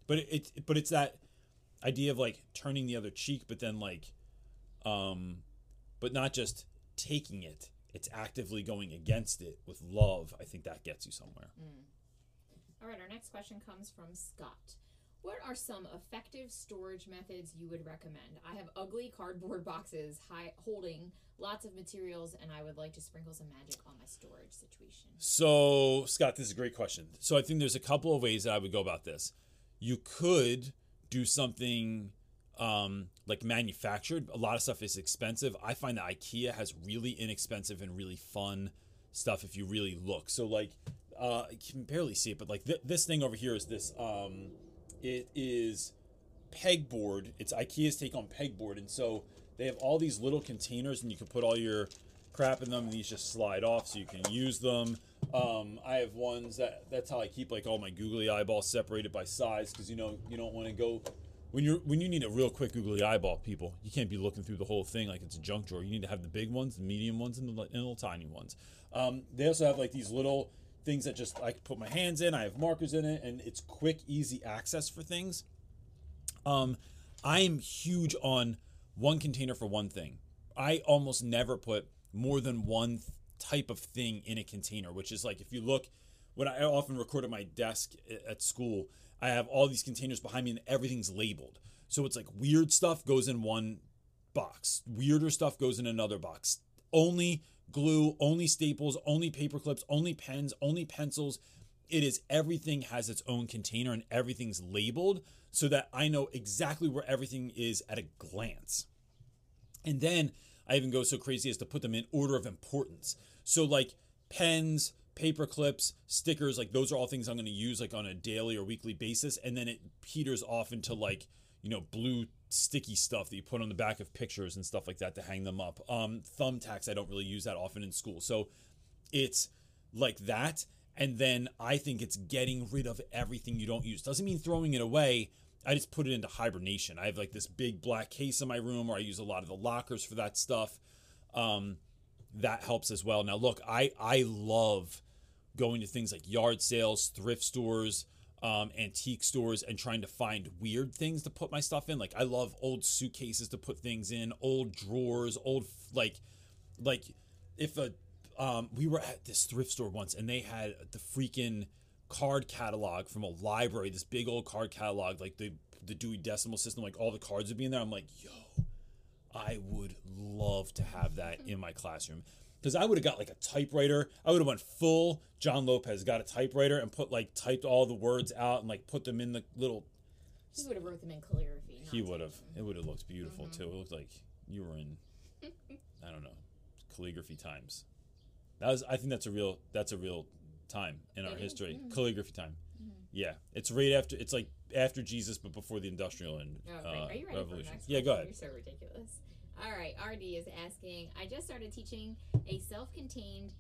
But it, it but it's that idea of like turning the other cheek, but then like, um, but not just taking it. It's actively going against it with love. I think that gets you somewhere. Mm. All right, our next question comes from Scott. What are some effective storage methods you would recommend? I have ugly cardboard boxes high, holding lots of materials, and I would like to sprinkle some magic on my storage situation. So, Scott, this is a great question. So, I think there's a couple of ways that I would go about this. You could do something um, like manufactured. A lot of stuff is expensive. I find that IKEA has really inexpensive and really fun stuff if you really look. So like, uh, you can barely see it, but like th- this thing over here is this. Um, it is pegboard. It's IKEA's take on pegboard, and so they have all these little containers, and you can put all your crap in them, and these just slide off, so you can use them. Um, I have ones that that's how I keep like all my googly eyeballs separated by size because you know you don't want to go when you're when you need a real quick googly eyeball. People, you can't be looking through the whole thing like it's a junk drawer. You need to have the big ones, the medium ones, and the, and the little tiny ones. Um, they also have like these little things that just I put my hands in. I have markers in it, and it's quick, easy access for things. Um, I am huge on one container for one thing. I almost never put more than one type of thing in a container, which is like if you look, when I often record at my desk at school, I have all these containers behind me and everything's labeled. So it's like weird stuff goes in one box, weirder stuff goes in another box. Only glue, only staples, only paper clips, only pens, only pencils. It is everything has its own container and everything's labeled so that I know exactly where everything is at a glance. And then I even go so crazy as to put them in order of importance. So like pens, paper clips, stickers, like those are all things I'm going to use like on a daily or weekly basis. And then it peters off into like, you know, blue sticky stuff that you put on the back of pictures and stuff like that to hang them up. Um, thumbtacks, I don't really use that often in school. So it's like that. And then I think it's getting rid of everything you don't use. Doesn't mean throwing it away. I just put it into hibernation. I have like this big black case in my room where I use a lot of the lockers for that stuff. Um, that helps as well. Now, look, I I love going to things like yard sales, thrift stores, um, antique stores, and trying to find weird things to put my stuff in. Like I love old suitcases to put things in, old drawers, old like like if a um, we were at this thrift store once and they had the freaking card catalog from a library, this big old card catalog, like the the Dewey Decimal System, like all the cards would be in there. I'm like, yo, I would love to have that hmm. in my classroom because I would have got like a typewriter. I would have went full John Lopez, got a typewriter and put like typed all the words out and like put them in the little. He would have wrote them in calligraphy. He would have. It would have looked beautiful mm-hmm. too. It looked like you were in. I don't know, calligraphy times. That was. I think that's a real. That's a real time in our history. yeah. Calligraphy time. Yeah, it's right after. It's like after Jesus, but before the industrial and Oh, uh. Are you ready revolution. Yeah, go ahead. You're so ridiculous. All right, RD is asking. I just started teaching a self-contained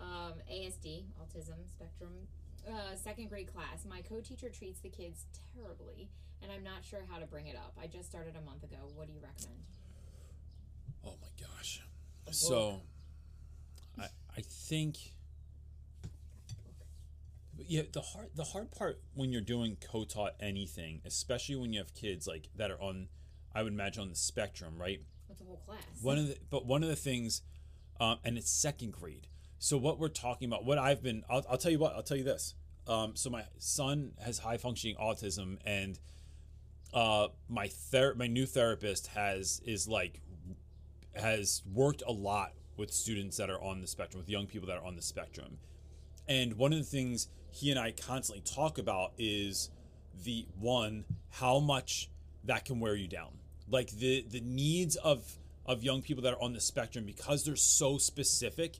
um, ASD (autism spectrum) uh, second grade class. My co-teacher treats the kids terribly, and I'm not sure how to bring it up. I just started a month ago. What do you recommend? Oh my gosh. So, I I think. Yeah, the hard the hard part when you're doing co-taught anything, especially when you have kids like that are on, I would imagine on the spectrum, right? What's a whole class? One of the but one of the things, um, and it's second grade. So what we're talking about, what I've been, I'll, I'll tell you what, I'll tell you this. Um, so my son has high functioning autism, and uh, my ther- my new therapist has is like has worked a lot with students that are on the spectrum, with young people that are on the spectrum. And one of the things he and I constantly talk about is the one how much that can wear you down. Like the the needs of of young people that are on the spectrum because they're so specific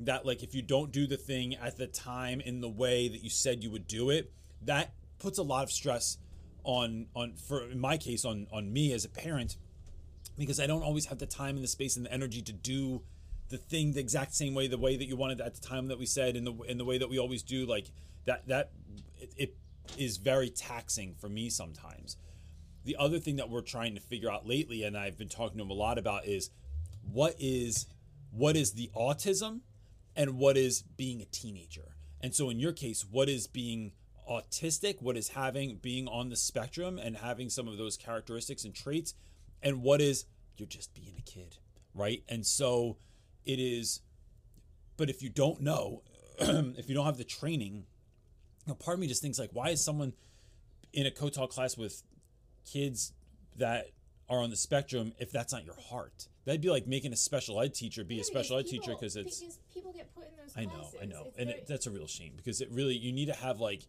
that like if you don't do the thing at the time in the way that you said you would do it, that puts a lot of stress on on for in my case on on me as a parent because I don't always have the time and the space and the energy to do the thing the exact same way, the way that you wanted at the time that we said, in the in the way that we always do. Like that that it, it is very taxing for me sometimes. The other thing that we're trying to figure out lately, and I've been talking to him a lot about, is what is what is the autism and what is being a teenager. And so in your case, what is being autistic, what is having being on the spectrum and having some of those characteristics and traits, and what is you're just being a kid, right? And so it is but if you don't know, if you don't have the training, you know, part of me just thinks like, why is someone in a co-taught class with kids that are on the spectrum if that's not your heart? That'd be like making a special ed teacher be Yeah, a special ed because teacher because it's because people get put in those I know, classes. I know, It's and very- it, that's a real shame because it really you need to have like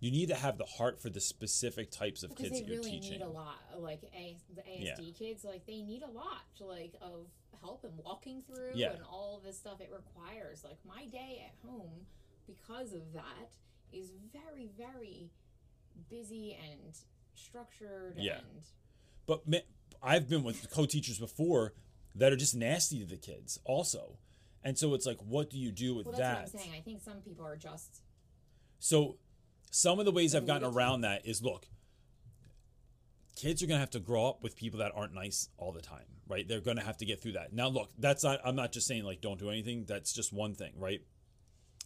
you need to have the heart for the specific types of kids that you're really teaching. need a lot like a, the asd kids like they need a lot like of help and walking through Yeah. and all of this stuff it requires like my day at home because of that is very very busy and structured Yeah. and But ma- I've been with co-teachers before that are just nasty to the kids also. And so it's like what do you do with well that's that? what i'm saying i think some people are just So some of the ways I've gotten around that is look, kids are going to have to grow up with people that aren't nice all the time, right? They're going to have to get through that. Now look, that's not I'm not just saying like don't do anything, that's just one thing, right?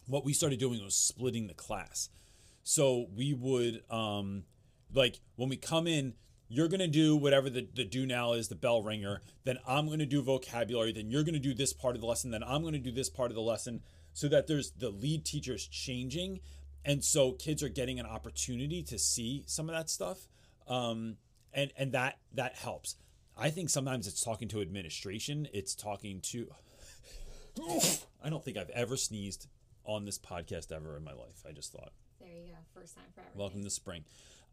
What we started doing was splitting the class. So we would um like when we come in you're to do whatever the, the do now is the bell ringer then i'm to do vocabulary then you're to do this part of the lesson then i'm to do this part of the lesson so that there's the lead teachers changing and so kids are getting an opportunity to see some of that stuff um, and and that that helps i think sometimes it's talking to administration it's talking to i don't think i've ever sneezed on this podcast ever in my life i just thought there you go first time for everything Welcome to spring.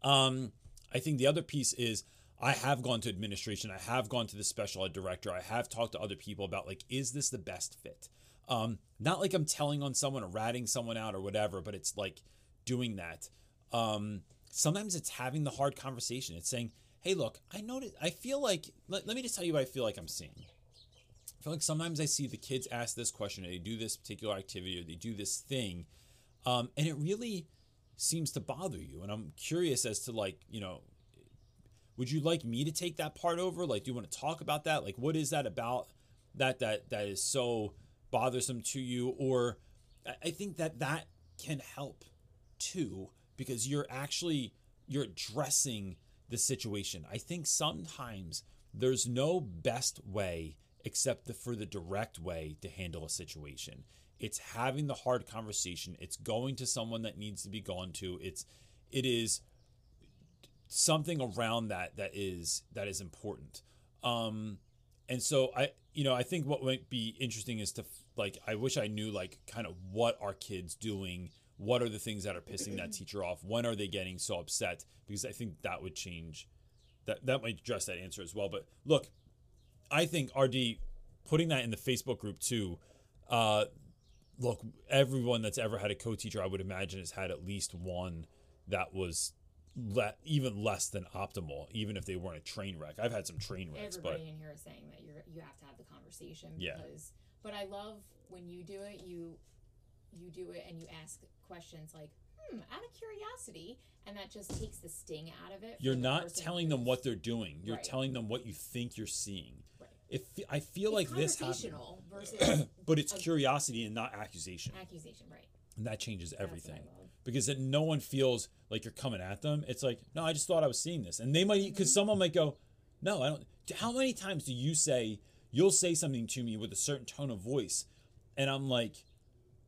Um, I think the other piece is I have gone to administration. I have gone to the special ed director. I have talked to other people about like, is this the best fit? Um, not like I'm telling on someone or ratting someone out or whatever, but it's like doing that. Um, sometimes it's having the hard conversation. It's saying, hey, look, I noticed, I feel like, let, let me just tell you what I feel like I'm seeing. I feel like sometimes I see the kids ask this question or they do this particular activity or they do this thing. Um, and it really seems to bother you. And I'm curious as to like, you know, would you like me to take that part over? Like, do you want to talk about that? Like, what is that about that that that is so bothersome to you? Or I- think that that can help too because you're actually you're addressing the situation. I think sometimes there's no best way except the, for the direct way to handle a situation. It's having the hard conversation. It's going to someone that needs to be gone to. It's it is something around that that is that is important. Um and so I you know, I think what might be interesting is to like I wish I knew like kind of what are kids doing what are the things that are pissing that teacher off when are they getting so upset because i think that would change that that might address that answer as well but look i think rd putting that in the facebook group too uh look everyone that's ever had a co-teacher i would imagine has had at least one that was le- even less than optimal even if they weren't a train wreck i've had some train wrecks but Everybody in here is saying that you're you have to have the conversation Yeah. because but I love when you do it, you you do it and you ask questions like, hmm, out of curiosity, and that just takes the sting out of it. you're not telling them what they're doing you're Right. telling them what you think you're seeing If i feel It's like this conversational versus but it's curiosity and not accusation accusation, right? and that changes what I everything love. because then no one feels like you're coming at them it's like no i just thought i was seeing this and they might because Mm-hmm. someone might go no i don't how many times do you say you'll say something to me with a certain tone of voice and i'm like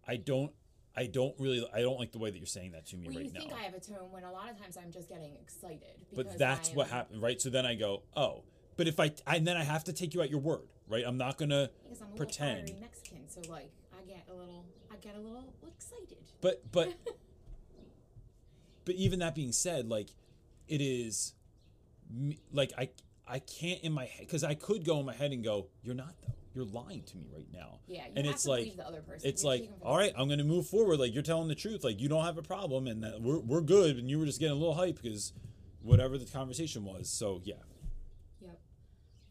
i don't i don't really i don't like the way that you're saying that to me Well, right you now think I have a tone when a lot of times I'm just getting excited. but that's I what am- happened right so then i go oh but if I, and then i have to take you at your word right i'm not gonna Because I'm a pretend. little Mexican, so like I get a little, I get a little excited. But but but even that being said, like it is like I I can't in my head because I could go in my head and go, "You're not though. You're lying to me right now." Yeah, and it's to like the other person. it's You're like, all right, I'm going to move forward. Like you're telling the truth. Like you don't have a problem, and that we're we're good. And you were just getting a little hype because whatever the conversation was. So yeah.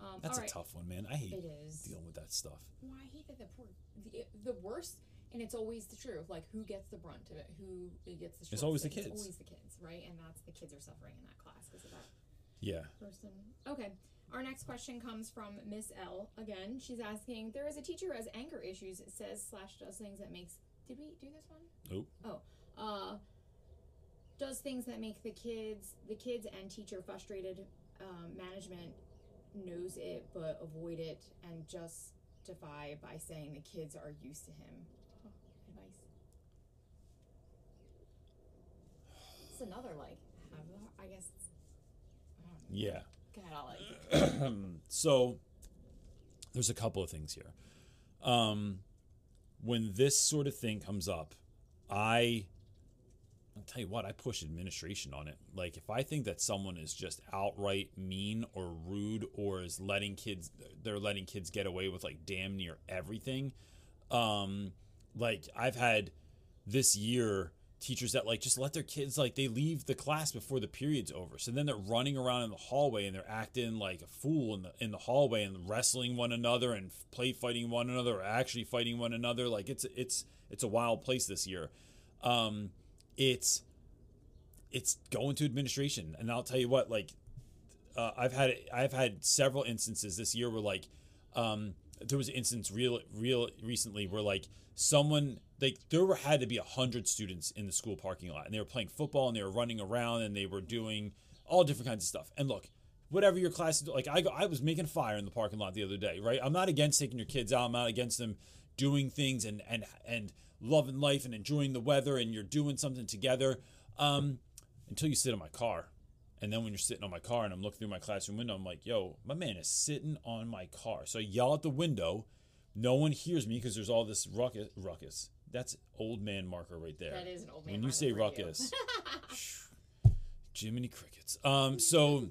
Um, that's a right. tough one, man. I hate It is. dealing with that stuff. Well, I hate that the poor, the, the worst, and it's always the truth. Like who gets the brunt of it? Who gets the? It's always the kids. It's always the kids, right? And that's the kids are suffering in that class because of that Yeah. person. Okay. Our next question comes from Miss L. Again, she's asking: There is a teacher who has anger issues. It says slash does things that makes. Did we do this one? Nope. Oh. Uh. Does things that make the kids, the kids and teacher frustrated. Um, management knows it, but avoid it and justify by saying the kids are used to him. Oh, advice. It's another like have the, I guess. I don't know. Yeah. God, I'll like. so there's a couple of things here. Um, when this sort of thing comes up, I I'll tell you what, I push administration on it. Like if I think that someone is just outright mean or rude or is letting kids they're letting kids get away with like damn near everything. Um like I've had this year teachers that like just let their kids like they leave the class before the period's over. So then they're running around in the hallway and they're acting like a fool in the in the hallway and wrestling one another and play fighting one another or actually fighting one another. Like it's it's it's a wild place this year. Um it's it's going to administration. And I'll tell you what like uh, I've had I've had several instances this year where like um, there was an instance real real recently where like someone like there were had to be a hundred students in the school parking lot and they were playing football and they were running around and they were doing all different kinds of stuff. And look whatever your class is like I go, I was making fire in the parking lot the other day right? I'm not against taking your kids out. I'm not against them doing things and and and loving life and enjoying the weather and you're doing something together um, until you sit in my car and then when you're sitting on my car and I'm looking through my classroom window, I'm like, yo, my man is sitting on my car. So I yell at the window. No one hears me because there's all this ruckus. ruckus. That's old man marker right there. That is an old man. When you say ruckus, Jiminy Crickets. Um, so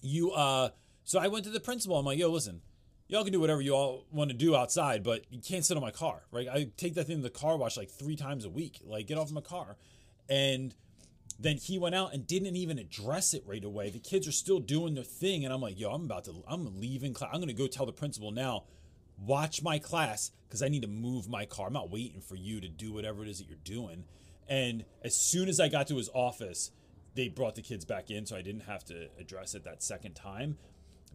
you uh so I went to the principal. I'm like, yo, listen, y'all can do whatever you all want to do outside, but you can't sit on my car. Right? I take that thing to the car wash like three times a week. Like, get off my car. And then he went out and didn't even address it right away. The kids are still doing their thing, and I'm like, yo, I'm about to, I'm leaving class. I'm gonna go tell the principal now. Watch my class because I need to move my car. I'm not waiting for you to do whatever it is that you're doing. And as soon as I got to his office, they brought the kids back in, so I didn't have to address it that second time.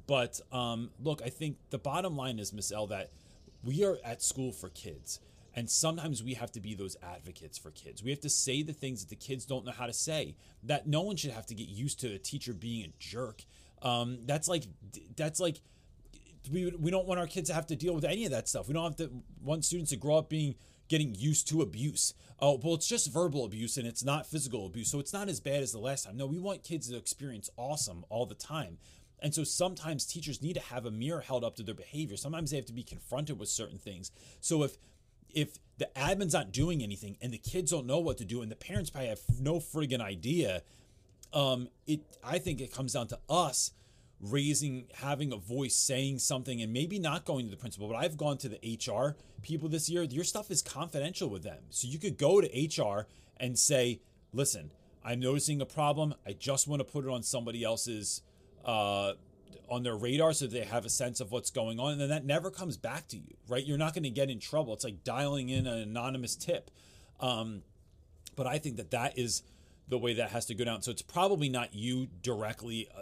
But um, look, I think the bottom line is, Miss L, that we are at school for kids. And sometimes we have to be those advocates for kids. We have to say the things that the kids don't know how to say. That no one should have to get used to a teacher being a jerk. Um, that's like that's like we we don't want our kids to have to deal with any of that stuff. We don't have to want students to grow up being getting used to abuse. Oh, well, it's just verbal abuse and it's not physical abuse, so it's not as bad as the last time. No, we want kids to experience awesome all the time. And so sometimes teachers need to have a mirror held up to their behavior. Sometimes they have to be confronted with certain things. So if if the admin's not doing anything and the kids don't know what to do and the parents probably have no friggin' idea, um, it I think it comes down to us raising having a voice saying something and maybe not going to the principal but i've gone to the hr people this year your stuff is confidential with them so you could go to hr and say listen i'm noticing a problem i just want to put it on somebody else's uh, on their radar so they have a sense of what's going on and then that never comes back to you right? You're not going to get in trouble. It's like dialing in an anonymous tip. Um, but i think that that is the way that has to go down. So it's probably not you directly uh,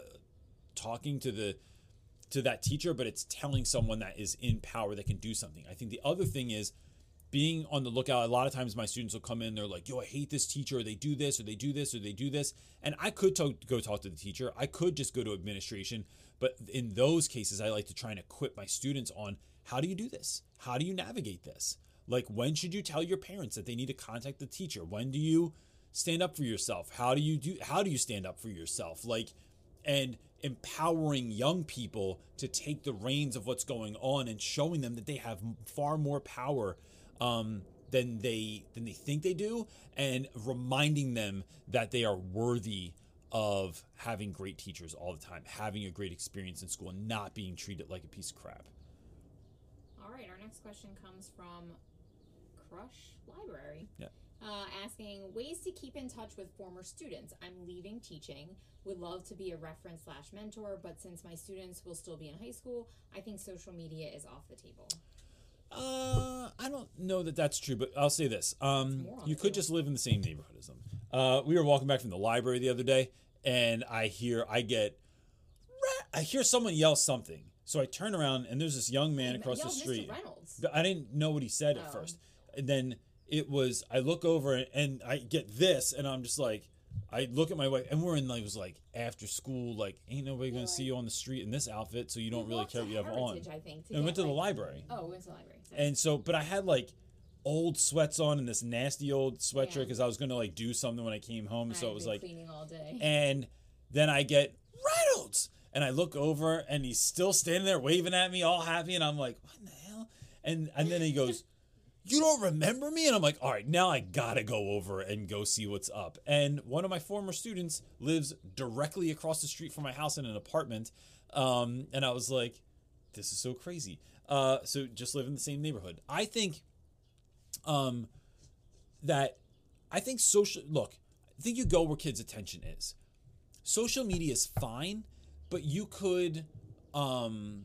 talking to the to that teacher, but it's telling someone that is in power that can do something. I think the other thing is being on the lookout. A lot of times my students will come in, they're like, yo, I hate this teacher, or they do this, or they do this, or they do this. And I could talk, go talk to the teacher. I could just go to administration. But in those cases, I like to try and equip my students on how do you do this? How do you navigate this? Like, when should you tell your parents that they need to contact the teacher? When do you stand up for yourself? How do you do, how do you stand up for yourself? Like, and empowering young people to take the reins of what's going on and showing them that they have far more power um, than they than they think they do, and reminding them that they are worthy of having great teachers all the time, having a great experience in school, and not being treated like a piece of crap. All right, our next question comes from Crush Library. Yeah. Uh, asking ways to keep in touch with former students. I'm leaving teaching. Would love to be a reference slash mentor, but since my students will still be in high school, I think social media is off the table. Uh, I don't know that that's true, but I'll say this: um, you could just live in the same neighborhood as them. Uh, we were walking back from the library the other day, and I hear I get, I hear someone yell something. So I turn around, and there's this young man across Yo, the street. Mr. Reynolds. I didn't know what he said at Oh. first. And then it was I look over and, I get this and I'm just like I look at my wife and we're in like it was like after school like ain't nobody gonna see you on the street in this outfit so you don't really care what you have on. I think. To And we went to the like- library. Oh, we went to the library. And so but I had like old sweats on and this nasty old sweatshirt Yeah. because I was gonna like do something when I came home. So I've it was like cleaning all day. and then I get Reynolds, and I look over, and he's still standing there waving at me, all happy, and I'm like, "What in the hell?" And and then he goes, "You don't remember me?" And I'm like, "All right, now I gotta go over and go see what's up." And one of my former students lives directly across the street from my house in an apartment, um, and I was like, "This is so crazy." Uh, so just live in the same neighborhood. I think, um, that I think social look. I think you go where kids' attention is social media is fine, but you could um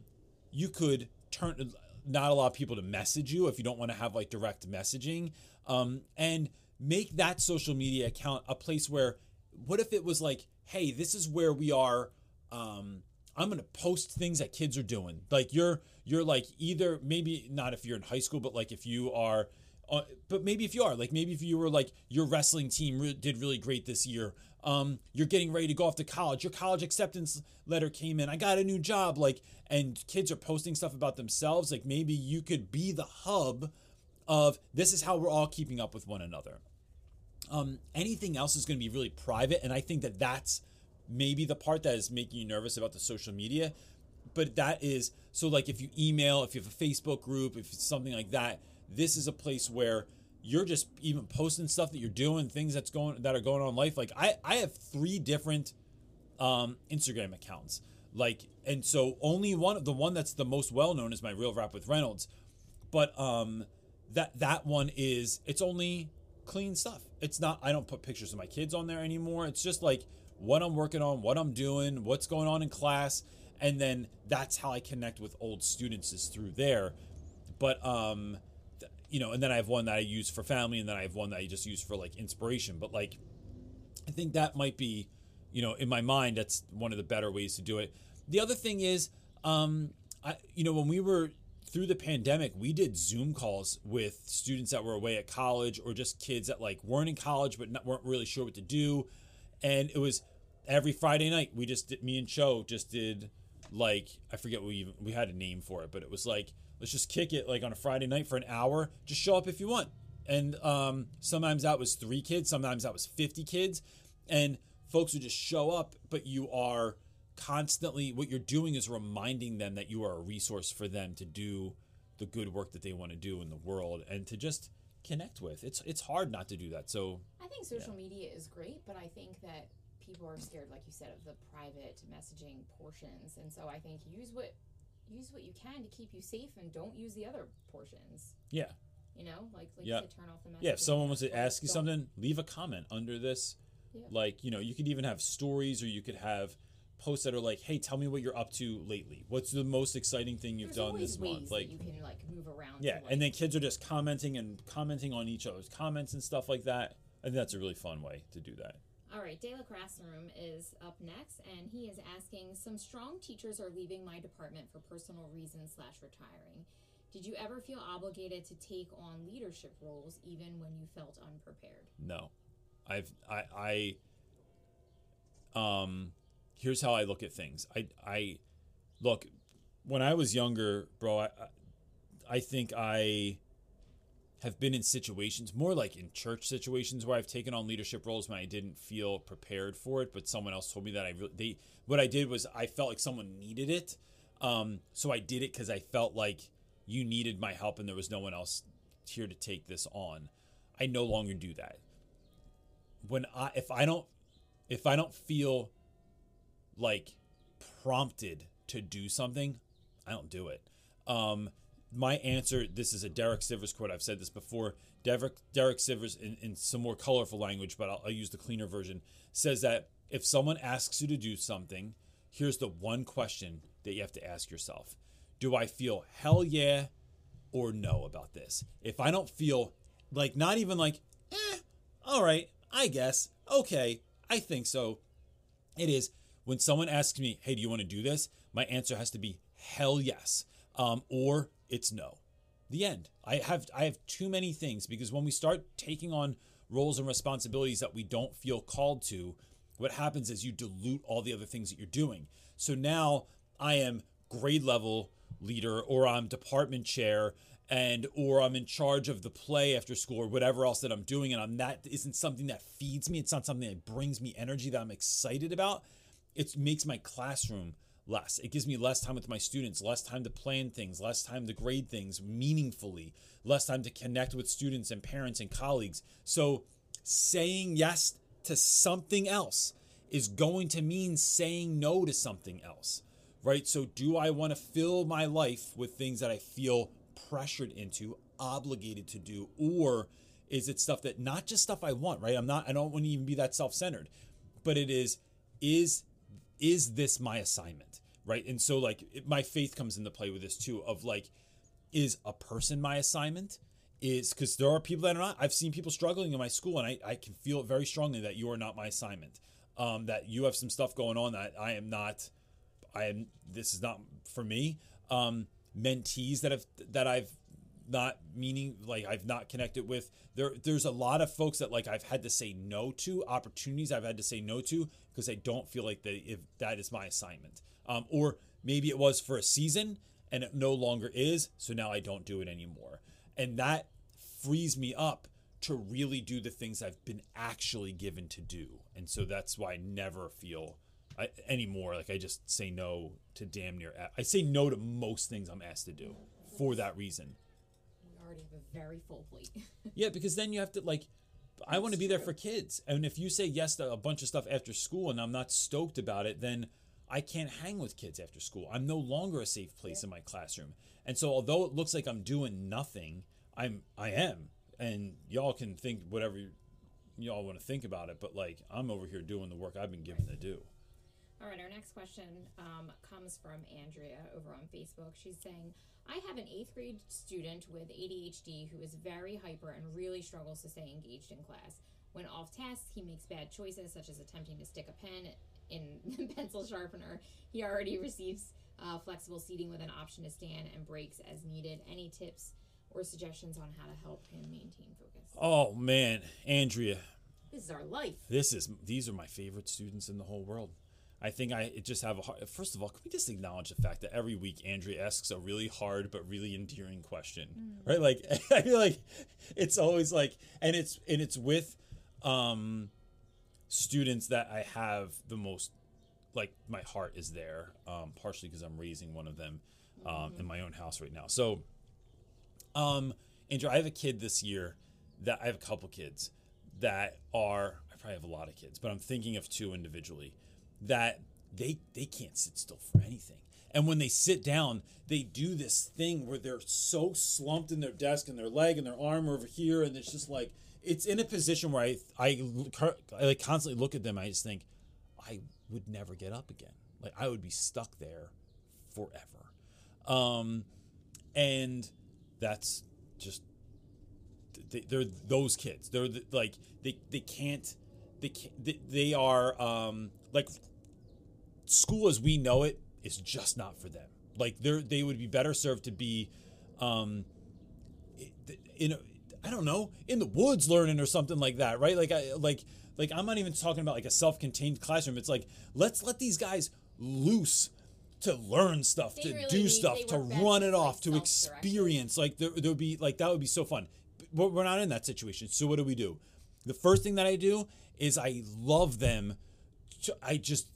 you could turn not allow people to message you if you don't want to have like direct messaging um and make that social media account a place where what if it was like hey this is where we are um i'm going to post things that kids are doing like you're you're like either maybe not if you're in high school but like if you are uh, but maybe if you are like maybe if you were like your wrestling team re- did really great this year um you're getting ready to go off to college your college acceptance letter came in i got a new job like and kids are posting stuff about themselves like maybe you could be the hub of this is how we're all keeping up with one another. Um anything else is going to be really private and i think that that's maybe the part that is making you nervous about the social media but that is so like if you email if you have a facebook group if it's something like that this is a place where you're just even posting stuff that you're doing things that's going that are going on in life. Like i i have three different um instagram accounts. Like and so only one of the one that's the most well known is my real rap with reynolds. But um that that one is it's only clean stuff. It's not i don't put pictures of my kids on there anymore. It's just like what i'm working on what i'm doing what's going on in class and then that's how i connect with old students is through there but um th- you know and then i have one that i use for family and then i have one that i just use for like inspiration but like i think that might be you know, in my mind, that's one of the better ways to do it. The other thing is, um, I, you know, when we were through the pandemic, we did Zoom calls with students that were away at college or just kids that like weren't in college but not, weren't really sure what to do, and it was every Friday night. We just did, me and Cho just did like I forget what we even, we had a name for it, but it was like let's just kick it like on a Friday night for an hour. Just show up if you want. And um, sometimes that was three kids, sometimes that was 50 kids. And folks would just show up, but you are constantly, what you're doing is reminding them that you are a resource for them to do the good work that they want to do in the world and to just connect with. It's it's hard not to do that. So I think social media is great, but I think that people are scared, like you said, of the private messaging portions. And so I think use what use what you can to keep you safe, and don't use the other portions. yeah, You know, like like Yeah. you said, turn off the messaging. yeah. If someone wants to ask you don't- something, leave a comment under this. Yeah. Like you know, you could even have stories, or you could have posts that are like, "Hey, tell me what you're up to lately. What's the most exciting thing you've There's done this month?" Like you can like move around. Yeah, like, and then kids are just commenting and commenting on each other's comments and stuff like that. I think that's a really fun way to do that. All right, De La Classroom is up next, and he is asking Some strong teachers are leaving my department for personal reasons slash retiring. Did you ever feel obligated to take on leadership roles even when you felt unprepared? No, I've I I um here's how I look at things. I I look when I was younger, bro. I I- I think I have been in situations more like in church situations where I've taken on leadership roles when I didn't feel prepared for it, but someone else told me that I really they what I did was I felt like someone needed it, um, so I did it because I felt like you needed my help and there was no one else here to take this on. I no longer do that. When I if I don't if I don't feel like prompted to do something, I don't do it. Um, my answer this is a Derek Sivers quote. I've said this before. Derek, Derek Sivers, in, in some more colorful language, but I'll, I'll use the cleaner version, says that if someone asks you to do something, here's the one question that you have to ask yourself Do I feel hell yeah or no about this? If I don't feel like, not even like, eh, all right, I guess, okay, I think so, it is when someone asks me, "Hey, do you want to do this?" My answer has to be hell yes, um, or it's no. The end. I have I have too many things because when we start taking on roles and responsibilities that we don't feel called to, what happens is you dilute all the other things that you're doing. So now I am grade level leader, or I'm department chair, and or I'm in charge of the play after school or whatever else that I'm doing, and I'm that isn't something that feeds me. It's not something that brings me energy that I'm excited about it makes my classroom less. It gives me less time with my students, less time to plan things, less time to grade things meaningfully, less time to connect with students and parents and colleagues. So, saying yes to something else is going to mean saying no to something else, right? So, do I want to fill my life with things that I feel pressured into, obligated to do, or is it stuff that not just stuff I want, right? I'm not, I don't want to even be that self centered, but it is, is is this my assignment right? And so like it, my faith comes into play with this too of like is a person my assignment? Is because there are people that are not i've seen people struggling in my school and I, I can feel it very strongly that you are not my assignment. Um, that you have some stuff going on that i am not i am this is not for me. Um, mentees that have that i've not meaning like I've not connected with. There there's a lot of folks that like I've had to say no to, opportunities I've had to say no to because I don't feel like they if that is my assignment. Um, or maybe it was for a season and it no longer is, so now I don't do it anymore. And that frees me up to really do the things I've been actually given to do. And so that's why I never feel I, anymore like I just say no to damn near I say no to most things I'm asked to do for that reason. Already have a very full plate. Yeah, because then you have to like I want to be there for kids. And if you say yes to a bunch of stuff after school and I'm not stoked about it, then I can't hang with kids after school. I'm no longer a safe place in my classroom. And so although it looks like I'm doing nothing, I'm I am. And y'all can think whatever y'all want to think about it, but like I'm over here doing the work I've been given to do. All right, our next question um, comes from Andrea over on Facebook. She's saying, I have an eighth grade student with ADHD who is very hyper and really struggles to stay engaged in class. When off task, he makes bad choices, such as attempting to stick a pen in the pencil sharpener. He already receives uh, flexible seating with an option to stand and breaks as needed. Any tips or suggestions on how to help him maintain focus? Oh man, Andrea, This is our life. this is these are my favorite students in the whole world. I think I just have a hard, first of all, can we just acknowledge the fact that every week Andrea asks a really hard but really endearing question, right? Like I feel like it's always like, and it's and it's with um, students that I have the most, like my heart is there, um, partially because I'm raising one of them um, in my own house right now. So, um, Andrew, I have a kid this year that I have a couple kids that are I probably have a lot of kids, but I'm thinking of two individually that they they can't sit still for anything. And when they sit down, they do this thing where they're so slumped in their desk and their leg and their arm over here, and it's just like it's in a position where I I, I like constantly look at them. I just think I would never get up again. Like I would be stuck there forever. Um, and that's just they, they're those kids. They're the, like they they can't they they, they are um like school as we know it is just not for them. Like they're they would be better served to be um in a, I don't know in the woods learning or something like that, right? Like I like like I'm not even talking about like a self-contained classroom. It's like let's let these guys loose to learn stuff, They to really do stuff, to run it off, to experience. Like there, there would be like that would be so fun. But we're not in that situation. So what do we do? The first thing that I do is I love them. I just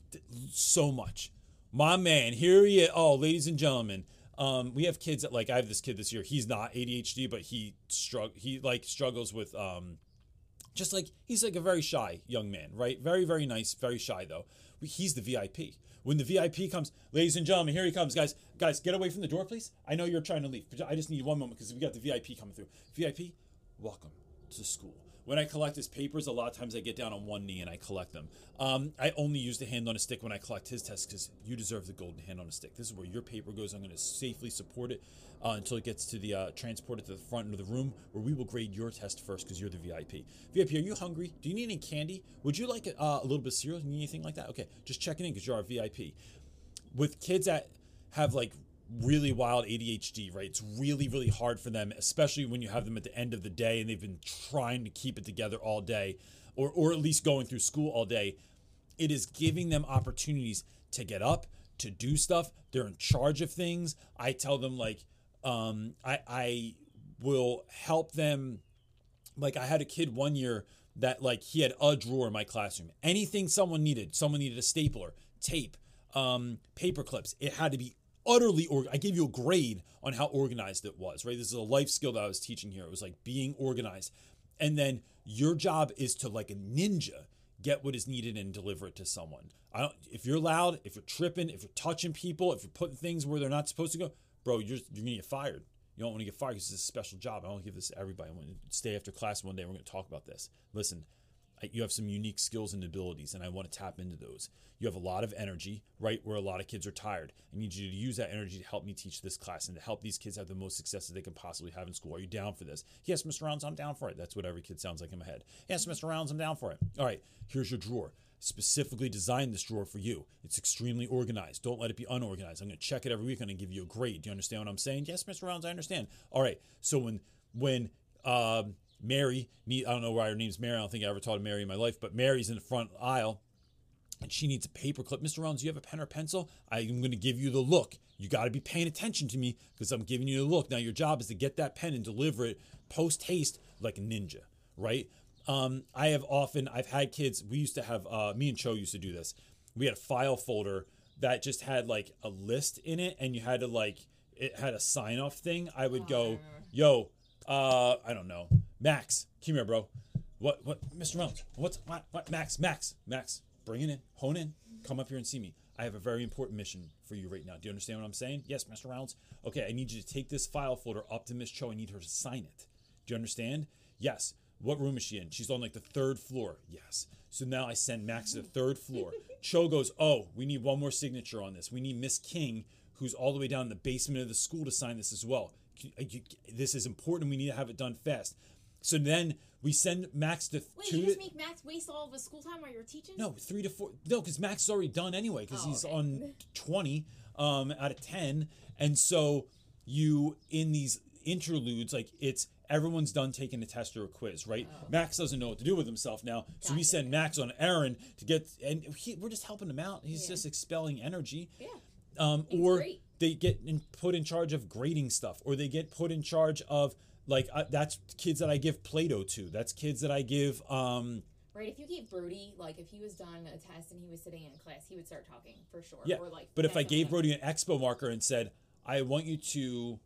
so much. My man, here he is. Oh, ladies and gentlemen, um, we have kids that like I have this kid this year. He's not ADHD, but he strugg he like struggles with um, just like he's like a very shy young man, right? Very very nice, very shy though. He's the VIP. When the VIP comes, ladies and gentlemen, here he comes, guys. Guys, get away from the door, please. I know you're trying to leave. But I just need one moment because we got the VIP coming through. VIP, welcome to school. When I collect his papers, a lot of times I get down on one knee and I collect them. Um, I only use the hand on a stick when I collect his tests because you deserve the golden hand on a stick. This is where your paper goes. I'm going to safely support it uh, until it gets to the uh, it to the front of the room where we will grade your test first because you're the VIP. VIP, are you hungry? Do you need any candy? Would you like uh, a little bit of cereal? Need anything like that? Okay, just checking in because you're our VIP. With kids that have like really wild ADHD, right? It's really, really hard for them, especially when you have them at the end of the day and they've been trying to keep it together all day, or, or at least going through school all day. It is giving them opportunities to get up, to do stuff. They're in charge of things. I tell them like, um, I I will help them. Like I had a kid one year that like he had a drawer in my classroom. Anything someone needed, someone needed a stapler, tape, um, paper clips. It had to be utterly or I gave you a grade on how organized it was, right? This is a life skill that I was teaching here. It was like being organized. And then your job is to like a ninja get what is needed and deliver it to someone. I don't if you're loud, if you're tripping, if you're touching people, if you're putting things where they're not supposed to go, bro, you're you're gonna get fired. You don't want to get fired because it's a special job. I don't give this to everybody. I want to stay after class one day. We're going to talk about this. Listen, you have some unique skills and abilities, and I want to tap into those. You have a lot of energy, right? Where a lot of kids are tired. I need you to use that energy to help me teach this class and to help these kids have the most success that they can possibly have in school. Are you down for this? Yes, Mr. Reynolds, I'm down for it. That's what every kid sounds like in my head. Yes, Mr. Reynolds, I'm down for it. All right, here's your drawer. Specifically designed this drawer for you. It's extremely organized. Don't let it be unorganized. I'm going to check it every week. I'm going to give you a grade. Do you understand what I'm saying? Yes, Mr. Reynolds, I understand. All right. So when when um, Mary, need, I don't know why her name's Mary. I don't think I ever taught Mary in my life, but Mary's in the front aisle and she needs a paper clip. Mr. Reynolds, do you have a pen or pencil? I'm going to give you the look. You got to be paying attention to me because I'm giving you the look. Now, your job is to get that pen and deliver it post haste like a ninja, right? Um, I have often, I've had kids, we used to have, uh, me and Cho used to do this. We had a file folder that just had like a list in it and you had to like, it had a sign off thing. I would go, yo, uh, I don't know, Max, come here, bro. What, what, Mr. Reynolds, what's, what, what, Max, Max, Max, bring it in, hone in, come up here and see me. I have a very important mission for you right now. Do you understand what I'm saying? Yes, Mr. Reynolds. Okay, I need you to take this file folder up to Miss Cho. I need her to sign it. Do you understand? Yes. What room is she in? She's on like the third floor. Yes. So now I send Max to the third floor. Cho goes, Oh, we need one more signature on this. We need Miss King, who's all the way down in the basement of the school, to sign this as well. Uh, you- This is important. We need to have it done fast. So then We send Max to Wait, two. you just make Max waste all of his school time while you're teaching? no, three to four. No, because Max is already done anyway. Because Oh, he's okay. on twenty um, out of ten, and so you in these interludes, like it's everyone's done taking a test or a quiz, right? Max doesn't know what to do with himself now, so we Oh. Gotcha. send Max on errand to get, and he, we're just helping him out. He's Yeah. just expelling energy. Yeah. Um, It's or great. they get in, put in charge of grading stuff, or they get put in charge of like uh, that's kids that I give Play-Doh to. That's kids that I give. Um, Right, if you gave Brody, like, if he was done a test and he was sitting in class, he would start talking for sure. yeah, Or, like, but if I gave Brody an expo marker and said, "I want you to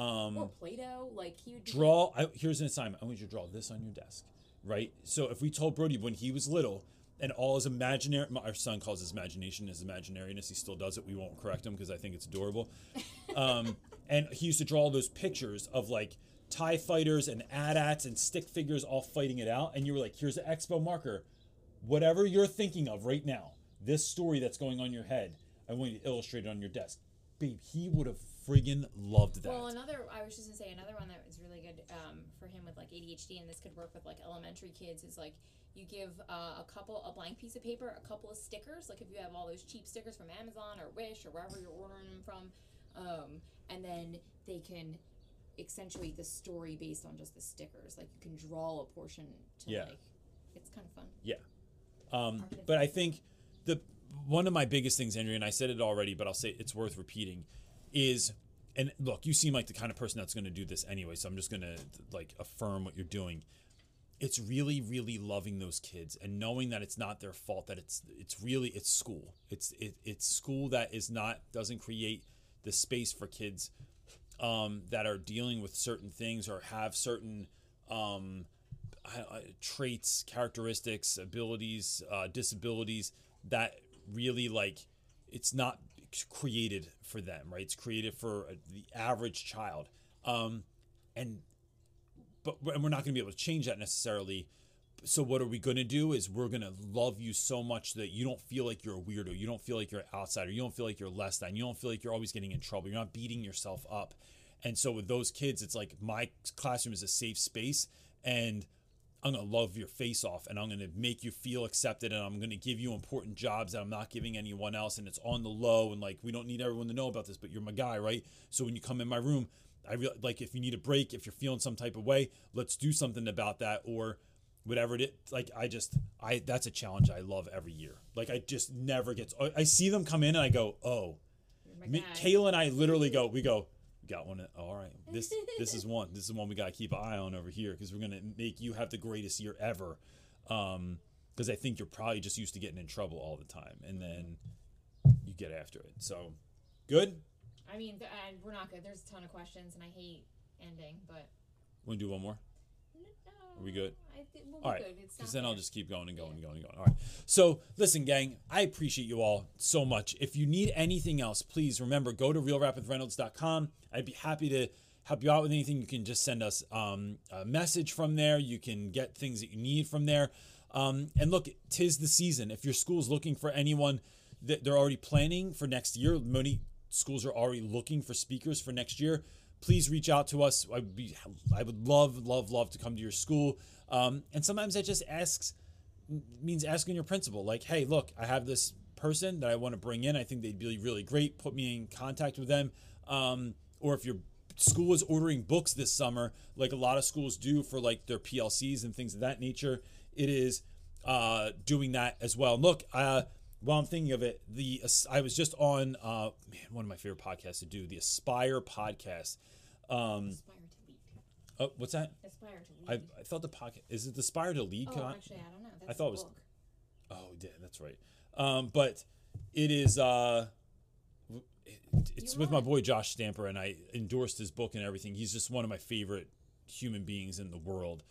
um, Or Play Doh, like, he would draw," I, here's an assignment. I want you to draw this on your desk, right? So if we told Brody when he was little. And all his imaginary, my- our son calls his imagination his imaginariness. He still does it. We won't correct him because I think it's adorable. Um, and he used to draw all those pictures of like TIE fighters and AT-ATs and stick figures all fighting it out. And you were like, here's an expo marker. Whatever you're thinking of right now, this story that's going on in your head, I want you to illustrate it on your desk. Babe, he would have friggin' loved that. Well, another, I was just gonna say, another one that was really good um, for him with like ADHD, and this could work with like elementary kids, is like you give uh, a couple, a blank piece of paper, a couple of stickers, like if you have all those cheap stickers from Amazon or Wish or wherever you're ordering them from, um, and then they can accentuate the story based on just the stickers. Like you can draw a portion to Yeah. like, it's kind of fun. Yeah. Um, but I think the one of my biggest things, Andrea, and I said it already, but I'll say it's worth repeating, is and look, you seem like the kind of person that's going to do this anyway, so I'm just going to like affirm what you're doing. It's really, really loving those kids and knowing that it's not their fault. That it's it's really it's school. It's it, it's school that is not doesn't create the space for kids um, that are dealing with certain things or have certain um, traits, characteristics, abilities, uh, disabilities that really like it's not created for them, right? It's created for uh, the average child, um, and but we're not going to be able to change that necessarily. So what are we going to do? Is we're going to love you so much that you don't feel like you're a weirdo, you don't feel like you're an outsider, you don't feel like you're less than, you don't feel like you're always getting in trouble, you're not beating yourself up. And so with those kids, it's like my classroom is a safe space, and I'm gonna love your face off, and I'm gonna make you feel accepted, and I'm gonna give you important jobs that I'm not giving anyone else, and it's on the low, and like we don't need everyone to know about this, but you're my guy, right? So when you come in my room, I real like if you need a break, if you're feeling some type of way, let's do something about that, or whatever it is. Like I just, I that's a challenge I love every year. Like I just never get. I see them come in, and I go, oh. Me. Kayla and I literally go. We go. Got one. All right. This this is one. This is one we got to keep an eye on over here because we're gonna make you have the greatest year ever. Um, because I think you're probably just used to getting in trouble all the time, and then you get after it. So, good. I mean, th- I, we're not good. There's a ton of questions, and I hate ending, but. Want to do one more? No, we good? I think we'll All right. good. It's Because then I'll just keep going and going and going and going. All right. So, listen, gang, I appreciate you all so much. If you need anything else, please remember go to realrapwithreynolds.com. I'd be happy to help you out with anything. You can just send us um, a message from there. You can get things that you need from there. Um, and look, tis the season. If your school's looking for anyone that they're already planning for next year, many schools are already looking for speakers for next year. Please reach out to us. I would be, I would love, love, love to come to your school. Um, and sometimes that just asks means asking your principal, like, hey, look, I have this person that I want to bring in. I think they'd be really great. Put me in contact with them. Um, or if your school is ordering books this summer, like a lot of schools do for like their PLCs and things of that nature, it is uh, doing that as well. And look, uh, while I'm thinking of it, the I was just on uh, man, one of my favorite podcasts to do, the Aspire podcast. Um, Aspire to lead. oh, what's that? Aspire to lead. I I thought the podcast is it the Aspire to Lead? oh, Con- actually, I don't know. That's thought the it was- book. Oh, yeah, that's right. Um, but it is. Uh, it- it's with my boy Josh Stamper, and I endorsed his book and everything. He's just one of my favorite human beings in the world.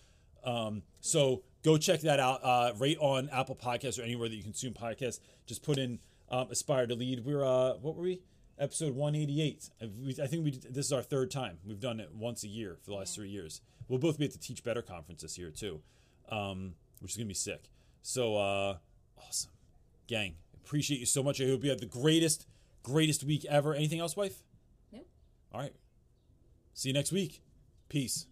Um, so go check that out. Uh, right on Apple Podcasts or anywhere that you consume podcasts. Just put in um, "Aspire to Lead." We're uh, what were we? Episode one eighty eight. I think we did- this is our third time. We've done it once a year for the last three years. We'll both be at the Teach Better conference this year too, um, which is gonna be sick. So uh, awesome, gang. Appreciate you so much. I hope you have the greatest, greatest week ever. Anything else, wife? Nope. All right. See you next week. Peace.